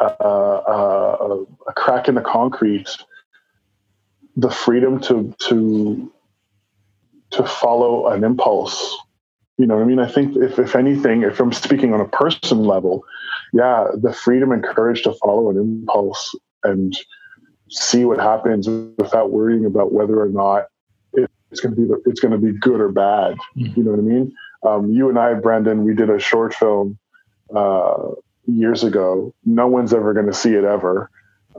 uh, uh, a crack in the concrete, the freedom to to to follow an impulse. You know what I mean? I think if if anything, if I'm speaking on a person level, yeah, the freedom and courage to follow an impulse and see what happens without worrying about whether or not it's going to be it's going to be good or bad. You know what I mean? Um, you and I, Brendan, we did a short film uh, years ago. No one's ever going to see it ever,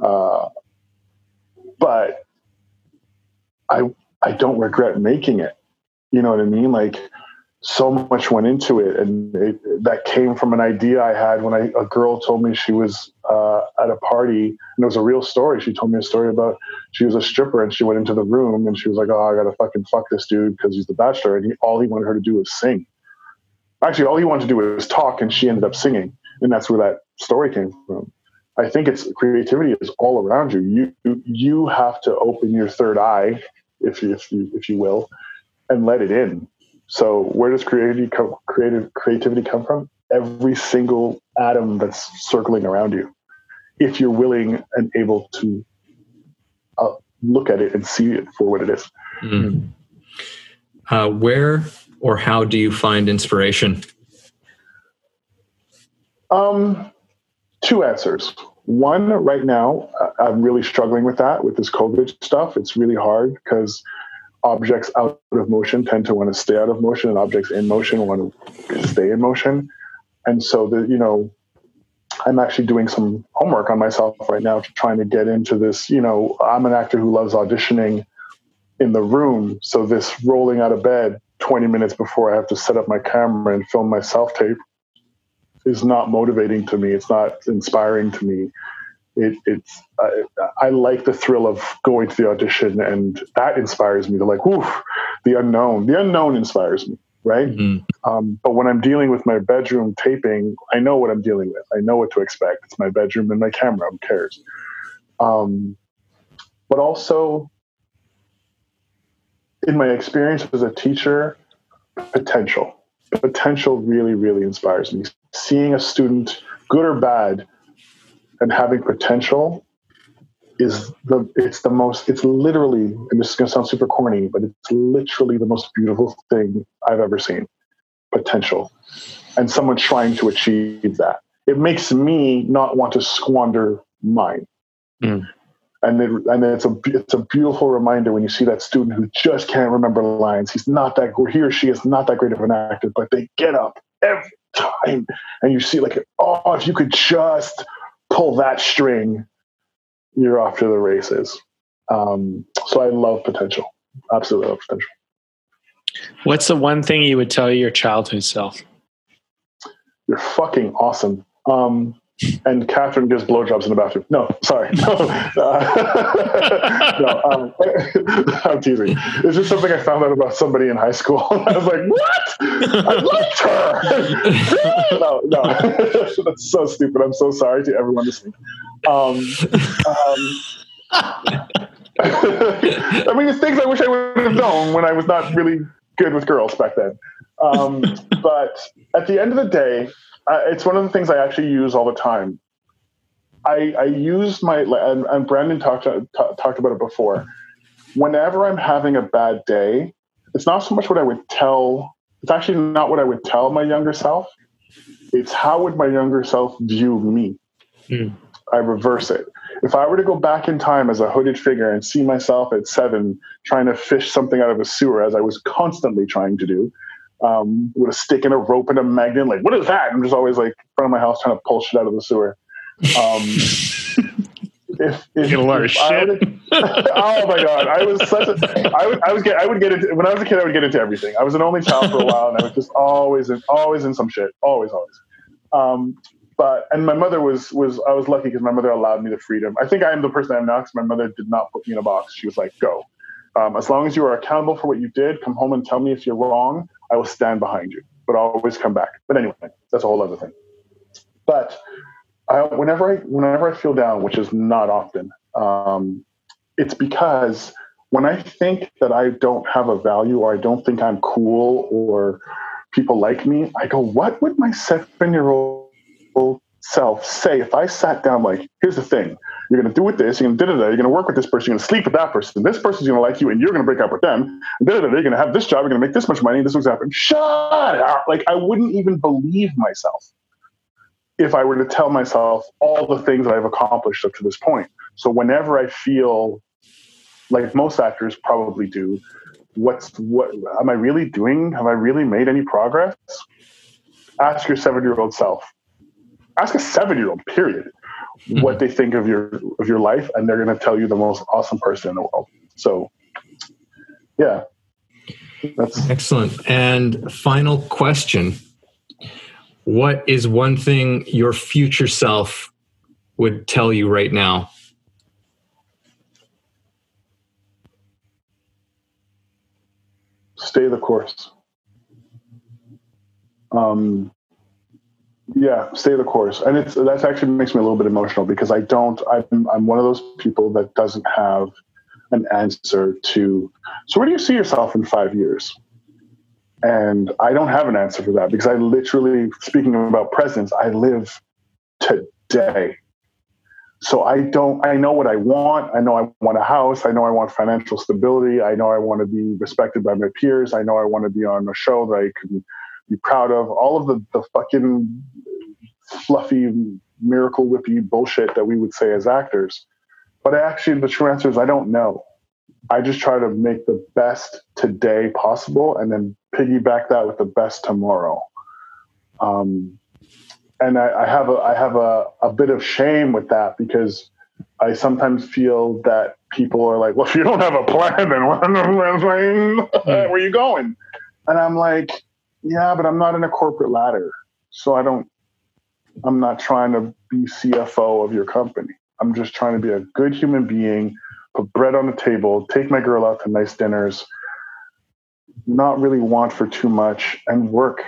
uh, but I I don't regret making it. You know what I mean? Like so much went into it, and it, that came from an idea I had when I, a girl told me she was uh, at a party, and it was a real story. She told me a story about she was a stripper, and she went into the room, and she was like, "Oh, I gotta fucking fuck this dude because he's the bachelor," and he, all he wanted her to do was sing. Actually, all he wanted to do was talk, and she ended up singing, and that's where that story came from. I think it's creativity is all around you. You you, have to open your third eye, if you, if you if you will, and let it in. So where does creativity come, creative creativity come from? Every single atom that's circling around you. If you're willing and able to uh, look at it and see it for what it is. mm. Uh, where or how do you find inspiration? Um, two answers. One, right now, I'm really struggling with that with this COVID stuff. It's really hard because objects out of motion tend to want to stay out of motion, and objects in motion want to stay in motion. And so, the you know, I'm actually doing some homework on myself right now, trying to get into this. You know, I'm an actor who loves auditioning in the room, so this rolling out of bed 20 minutes before I have to set up my camera and film my self tape is not motivating to me. It's not inspiring to me. It, it's I, I like the thrill of going to the audition, and that inspires me to like, whoo, the unknown. The unknown inspires me, right? Mm. Um, but when I'm dealing with my bedroom taping, I know what I'm dealing with. I know what to expect. It's my bedroom and my camera. Who cares? Um, but also, in my experience as a teacher, potential. Potential really, really inspires me. Seeing a student, good or bad, and having potential is the it's the most it's literally and this is going to sound super corny but it's literally the most beautiful thing i've ever seen potential and someone trying to achieve that it makes me not want to squander mine. Mm. And it, and it's a it's a beautiful reminder when you see that student who just can't remember lines. He's not that he or she is not that great of an actor, but they get up every time, and you see like, oh, if you could just pull that string, you're off to the races. Um, so I love potential. Absolutely love potential. What's the one thing you would tell your childhood self? You're fucking awesome. Um, and Catherine gives blowjobs in the bathroom. No, sorry. No, uh, no um, I'm teasing. It's just something I found out about somebody in high school. I was like, what? I liked her. no, no. That's so stupid. I'm so sorry to everyone listening. Um, um, I mean, it's things I wish I would have known when I was not really good with girls back then. Um, but at the end of the day, uh, it's one of the things I actually use all the time. I, I use my and, and Brandon talked t- talked about it before. Whenever I'm having a bad day, it's not so much what I would tell. It's actually not what I would tell my younger self. It's how would my younger self view me. Mm. I reverse it. If I were to go back in time as a hooded figure and see myself at seven trying to fish something out of a sewer, as I was constantly trying to do, um, with a stick and a rope and a magnet. Like, what is that? I'm just always like in front of my house trying to pull shit out of the sewer. Um, if, if, get a lot of shit. oh my god, I was such a. I would, I was get, I would get into when I was a kid. I would get into everything. I was an only child for a while, and I was just always in, always in some shit, always, always. Um, but and my mother was was I was lucky because my mother allowed me the freedom. I think I am the person I am now because my mother did not put me in a box. She was like, "Go." Um, as long as you are accountable for what you did, come home and tell me if you're wrong. I will stand behind you, but I'll always come back. But anyway, that's a whole other thing. But I, whenever I whenever I feel down, which is not often, um, it's because when I think that I don't have a value or I don't think I'm cool or people like me, I go, what would my seven year old self say if I sat down like, here's the thing, you're going to do with this, you're going to da you're going to work with this person, you're going to sleep with that person, this person's going to like you, and you're going to break up with them, da da da, you're going to have this job, you're going to make this much money, this was happening. Shut up! Like I wouldn't even believe myself if I were to tell myself all the things that I've accomplished up to this point. So whenever I feel like most actors probably do, what's what am I really doing? Have I really made any progress? Ask your seven year old self ask a seven year old, period, mm-hmm. what they think of your of your life, and they're going to tell you the most awesome person in the world. So, yeah, that's excellent. And final question: What is one thing your future self would tell you right now? Stay the course. Um, yeah stay the course. And it's that actually makes me a little bit emotional because i don't i'm, I'm one of those people that doesn't have an answer to so where do you see yourself in five years? And i don't have an answer for that because i literally speaking about presence i live today. So i don't i know what i want. I know i want a house. I know i want financial stability. I know i want to be respected by my peers. I know i want to be on a show that i can be proud of. All of the, the fucking fluffy, miracle whippy bullshit that we would say as actors. But actually, the true answer is I don't know. I just try to make the best today possible and then piggyback that with the best tomorrow. Um, and I, I, have a I have a, a bit of shame with that because I sometimes feel that people are like, well, if you don't have a plan, then where are you going? And I'm like, yeah, but I'm not in a corporate ladder. So I don't, I'm not trying to be CFO of your company. I'm just trying to be a good human being, put bread on the table, take my girl out to nice dinners, not really want for too much, and work.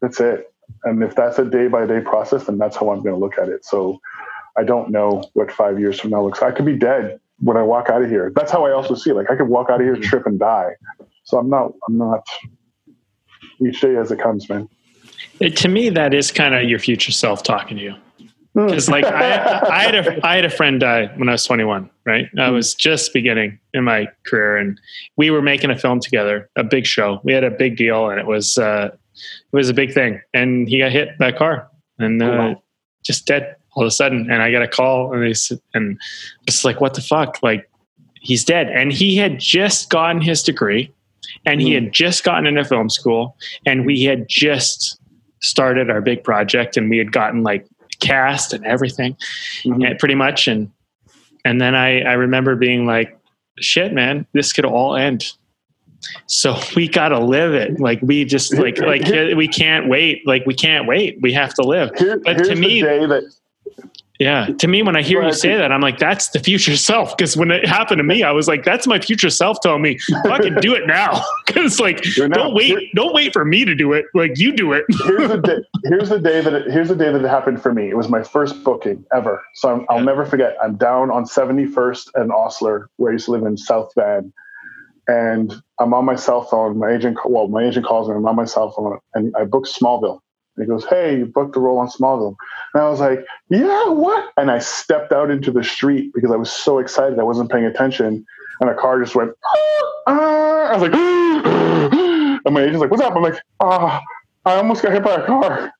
That's it. And if that's a day by day process, then that's how I'm going to look at it. So I don't know what five years from now looks. Like. I could be dead when I walk out of here. That's how I also see it. Like I could walk out of here, mm-hmm. trip, and die. So I'm not. I'm not each day as it comes, man. It, to me, that is kind of your future self talking to you. Because hmm. like I, I, had a I had a friend die when I was 21. Right, I hmm. was just beginning in my career, and we were making a film together, a big show. We had a big deal, and it was uh, it was a big thing. And he got hit by a car, and uh, oh, wow. just dead all of a sudden. And I got a call and they said, and just like, what the fuck? Like, he's dead. And he had just gotten his degree and he had just gotten into film school and we had just started our big project and we had gotten like cast and everything Mhm. and pretty much. And, and then I, I remember being like, shit, man, this could all end. So we got to live it. Like we just like, like we can't wait. Like we can't wait. We have to live. Here, But to me- that Yeah. To me, when I hear Well, you say that, I'm like, that's the future self. Because when it happened to me, I was like, that's my future self telling me, fucking do it now. Because like, Do it now. don't wait, Here- don't wait for me to do it. Like you do it. here's the day. Here's the day that it, here's the day that it happened for me. It was my first booking ever, so I'm, I'll Yeah. never forget. I'm down on 71st and Osler, where I used to live in South Van, and I'm on my cell phone. My agent, well, my agent calls me. I'm on my cell phone, and I booked Smallville. And he goes, "Hey, you booked a role on Smallville," and I was like, "Yeah, what?" And I stepped out into the street because I was so excited. I wasn't paying attention, and a car just went. "Ah." I was like, and my agent's like, "What's up?" I'm like, "Ah." I almost got hit by a car.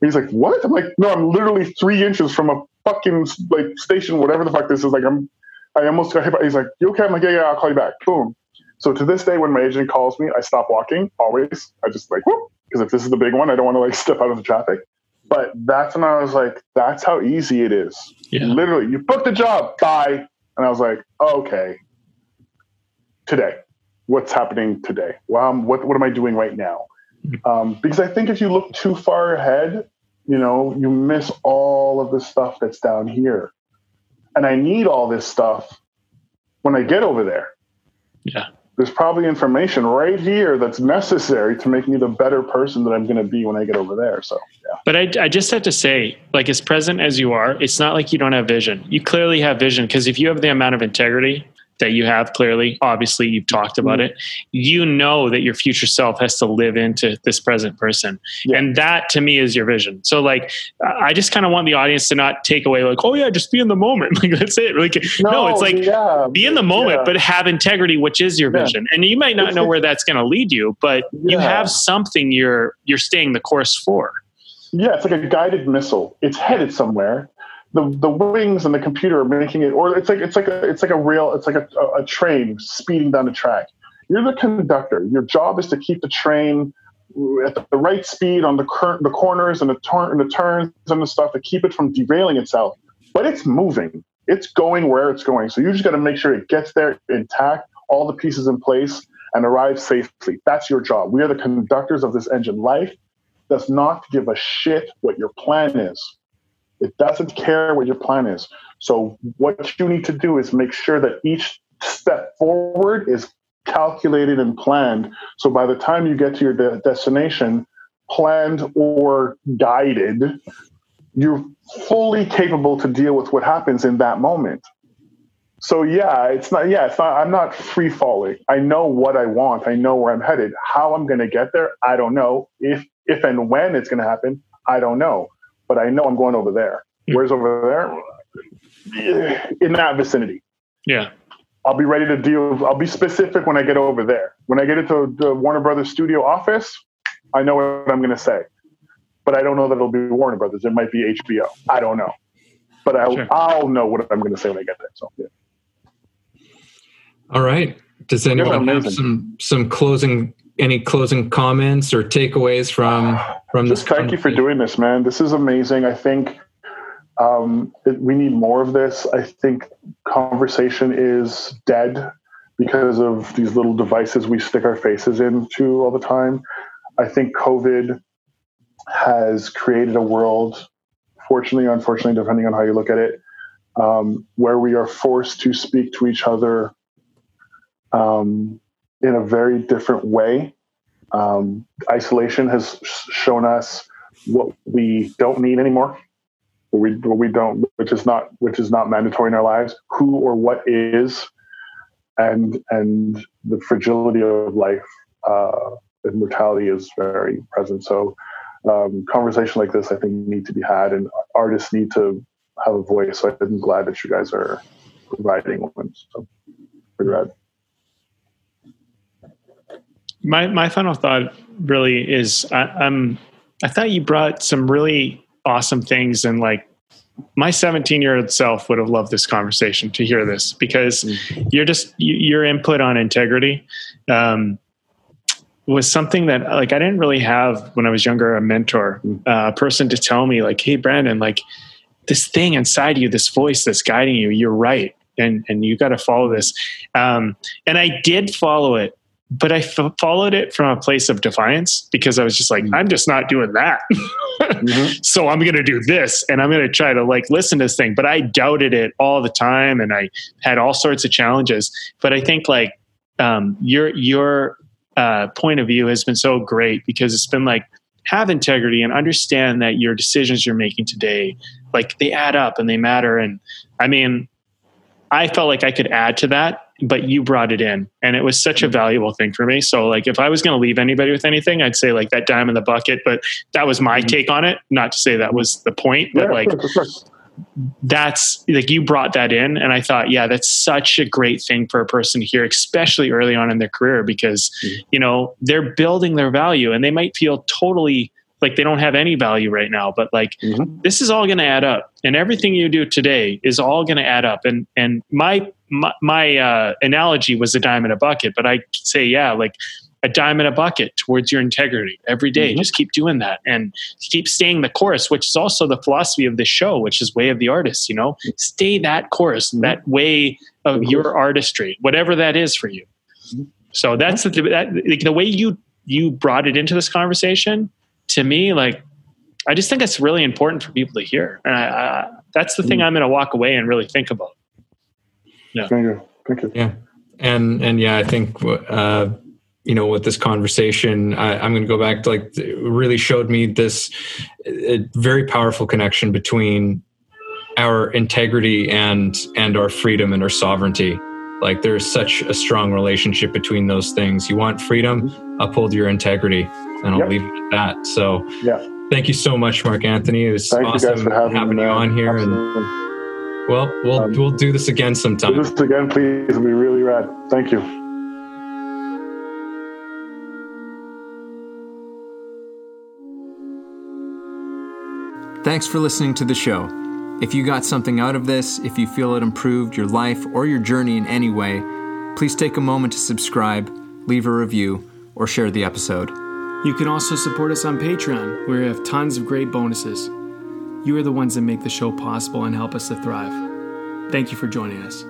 He's like, what? I'm like, no, I'm literally three inches from a fucking like station, whatever the fuck this is. Like, I'm, I almost got hit by. He's like, you okay? I'm like, yeah, yeah, I'll call you back. Boom. So to this day, when my agent calls me, I stop walking. Always, I just like, whoop, because if this is the big one, I don't want to like step out of the traffic. But that's when I was like, that's how easy it is. Yeah. Literally, you book the job, bye. And I was like, okay, today, what's happening today? Well, um, what what am I doing right now? Um, because I think if you look too far ahead, you know, you miss all of the stuff that's down here. And I need all this stuff when I get over there. Yeah. There's probably information right here that's necessary to make me the better person that I'm going to be when I get over there. So, yeah. But I, I just have to say, like, as present as you are, it's not like you don't have vision. You clearly have vision because if you have the amount of integrity that you have, clearly, obviously, you've talked about Mm-hmm. it, you know that your future self has to live into this present person. Yeah. And that to me is your vision. So, like, I just kind of want the audience to not take away, like, oh, yeah, just be in the moment. Like, that's it. Like, no, it's like, yeah, be in the moment, yeah. but have integrity, which is your vision. And you might not know where that's going to lead you, but you have something you're you're staying the course for. Yeah, it's like a guided missile. It's headed somewhere. The the wings and the computer are making it, or it's like it's like a it's like a rail. It's like a, a, train speeding down the track. You're the conductor. Your job is to keep the train at the, right speed on the cur- the corners and the turn and the turns and the stuff to keep it from derailing itself. But it's moving. It's going where it's going. So you just got to make sure it gets there intact, all the pieces in place, and arrives safely. That's your job. We are the conductors of this engine. Life does not give a shit what your plan is. It doesn't care what your plan is. So what you need to do is make sure that each step forward is calculated and planned. So by the time you get to your de- destination, planned or guided, you're fully capable to deal with what happens in that moment. So yeah, it's not yeah, it's not I'm not free falling. I know what I want. I know where I'm headed. How I'm going to get there, I don't know. If if and when it's going to happen, I don't know. But I know I'm going over there. Hmm. Where's over there? In that vicinity. Yeah. I'll be ready to deal. I'll be specific when I get over there. When I get into the Warner Brothers studio office, I know what I'm going to say. But I don't know that it'll be Warner Brothers. It might be HBO. I don't know. But I'll, Sure. I'll know what I'm going to say when I get there. So yeah. All right. Does anyone have some some closing any closing comments or takeaways from from Just this thank you for doing this, man. This is amazing. I think um, it, we need more of this. I think conversation is dead because of these little devices we stick our faces into all the time. I think COVID has created a world, fortunately, unfortunately, depending on how you look at it, um, where we are forced to speak to each other um, in a very different way. Um, isolation has shown us what we don't need anymore. What we, what we don't, which is not, which is not mandatory in our lives. Who or what is, and and the fragility of life uh, and mortality is very present. So, um, conversation like this, I think, need to be had, and artists need to have a voice. So I'm glad that you guys are providing one. So, pretty rad. My my final thought really is I, I'm I thought you brought some really awesome things and like my 17 year old self would have loved this conversation to hear this because mm. you're just your input on integrity um, was something that like I didn't really have when I was younger a mentor mm. uh, a person to tell me like hey Brandon like this thing inside you this voice that's guiding you you're right and and you got to follow this um, and I did follow it but I f- followed it from a place of defiance because I was just like, mm-hmm. I'm just not doing that. mm-hmm. So I'm going to do this and I'm going to try to like listen to this thing. But I doubted it all the time and I had all sorts of challenges. But I think like um, your, your uh, point of view has been so great because it's been like, have integrity and understand that your decisions you're making today, like they add up and they matter. And I mean, I felt like I could add to that but you brought it in and it was such a valuable thing for me so like if i was going to leave anybody with anything i'd say like that dime in the bucket but that was my mm-hmm. take on it not to say that was the point but yeah, like sure, sure. that's like you brought that in and i thought yeah that's such a great thing for a person to hear especially early on in their career because mm-hmm. you know they're building their value and they might feel totally like they don't have any value right now but like mm-hmm. this is all going to add up and everything you do today is all going to add up and and my my, my uh, analogy was a dime in a bucket but i say yeah like a dime in a bucket towards your integrity every day. Mm-hmm. Just keep doing that and keep staying the course, which is also the philosophy of this show, which is way of the artist, you know, stay that course, mm-hmm. that way of mm-hmm. your artistry, whatever that is for you. Mm-hmm. So that's the, that, the way you, you brought it into this conversation to me, like, I just think it's really important for people to hear. And I, I, that's the thing mm. I'm going to walk away and really think about. Yeah. Thank you. Thank you. Yeah. And, and yeah, I think, uh, you know, with this conversation, I, am going to go back to like, really showed me this very powerful connection between our integrity and, and our freedom and our sovereignty. Like there's such a strong relationship between those things. You want freedom, mm-hmm. uphold your integrity and I'll yep. leave it at that. So, yeah. Thank you so much, Mark Anthony. It was Thank awesome you having, having you on here. Absolutely. And well, we'll um, we'll do this again sometime. Do this again, please. It'll be really rad. Thank you. Thanks for listening to the show. If you got something out of this, if you feel it improved your life or your journey in any way, please take a moment to subscribe, leave a review, or share the episode. You can also support us on Patreon, where we have tons of great bonuses. You are the ones that make the show possible and help us to thrive. Thank you for joining us.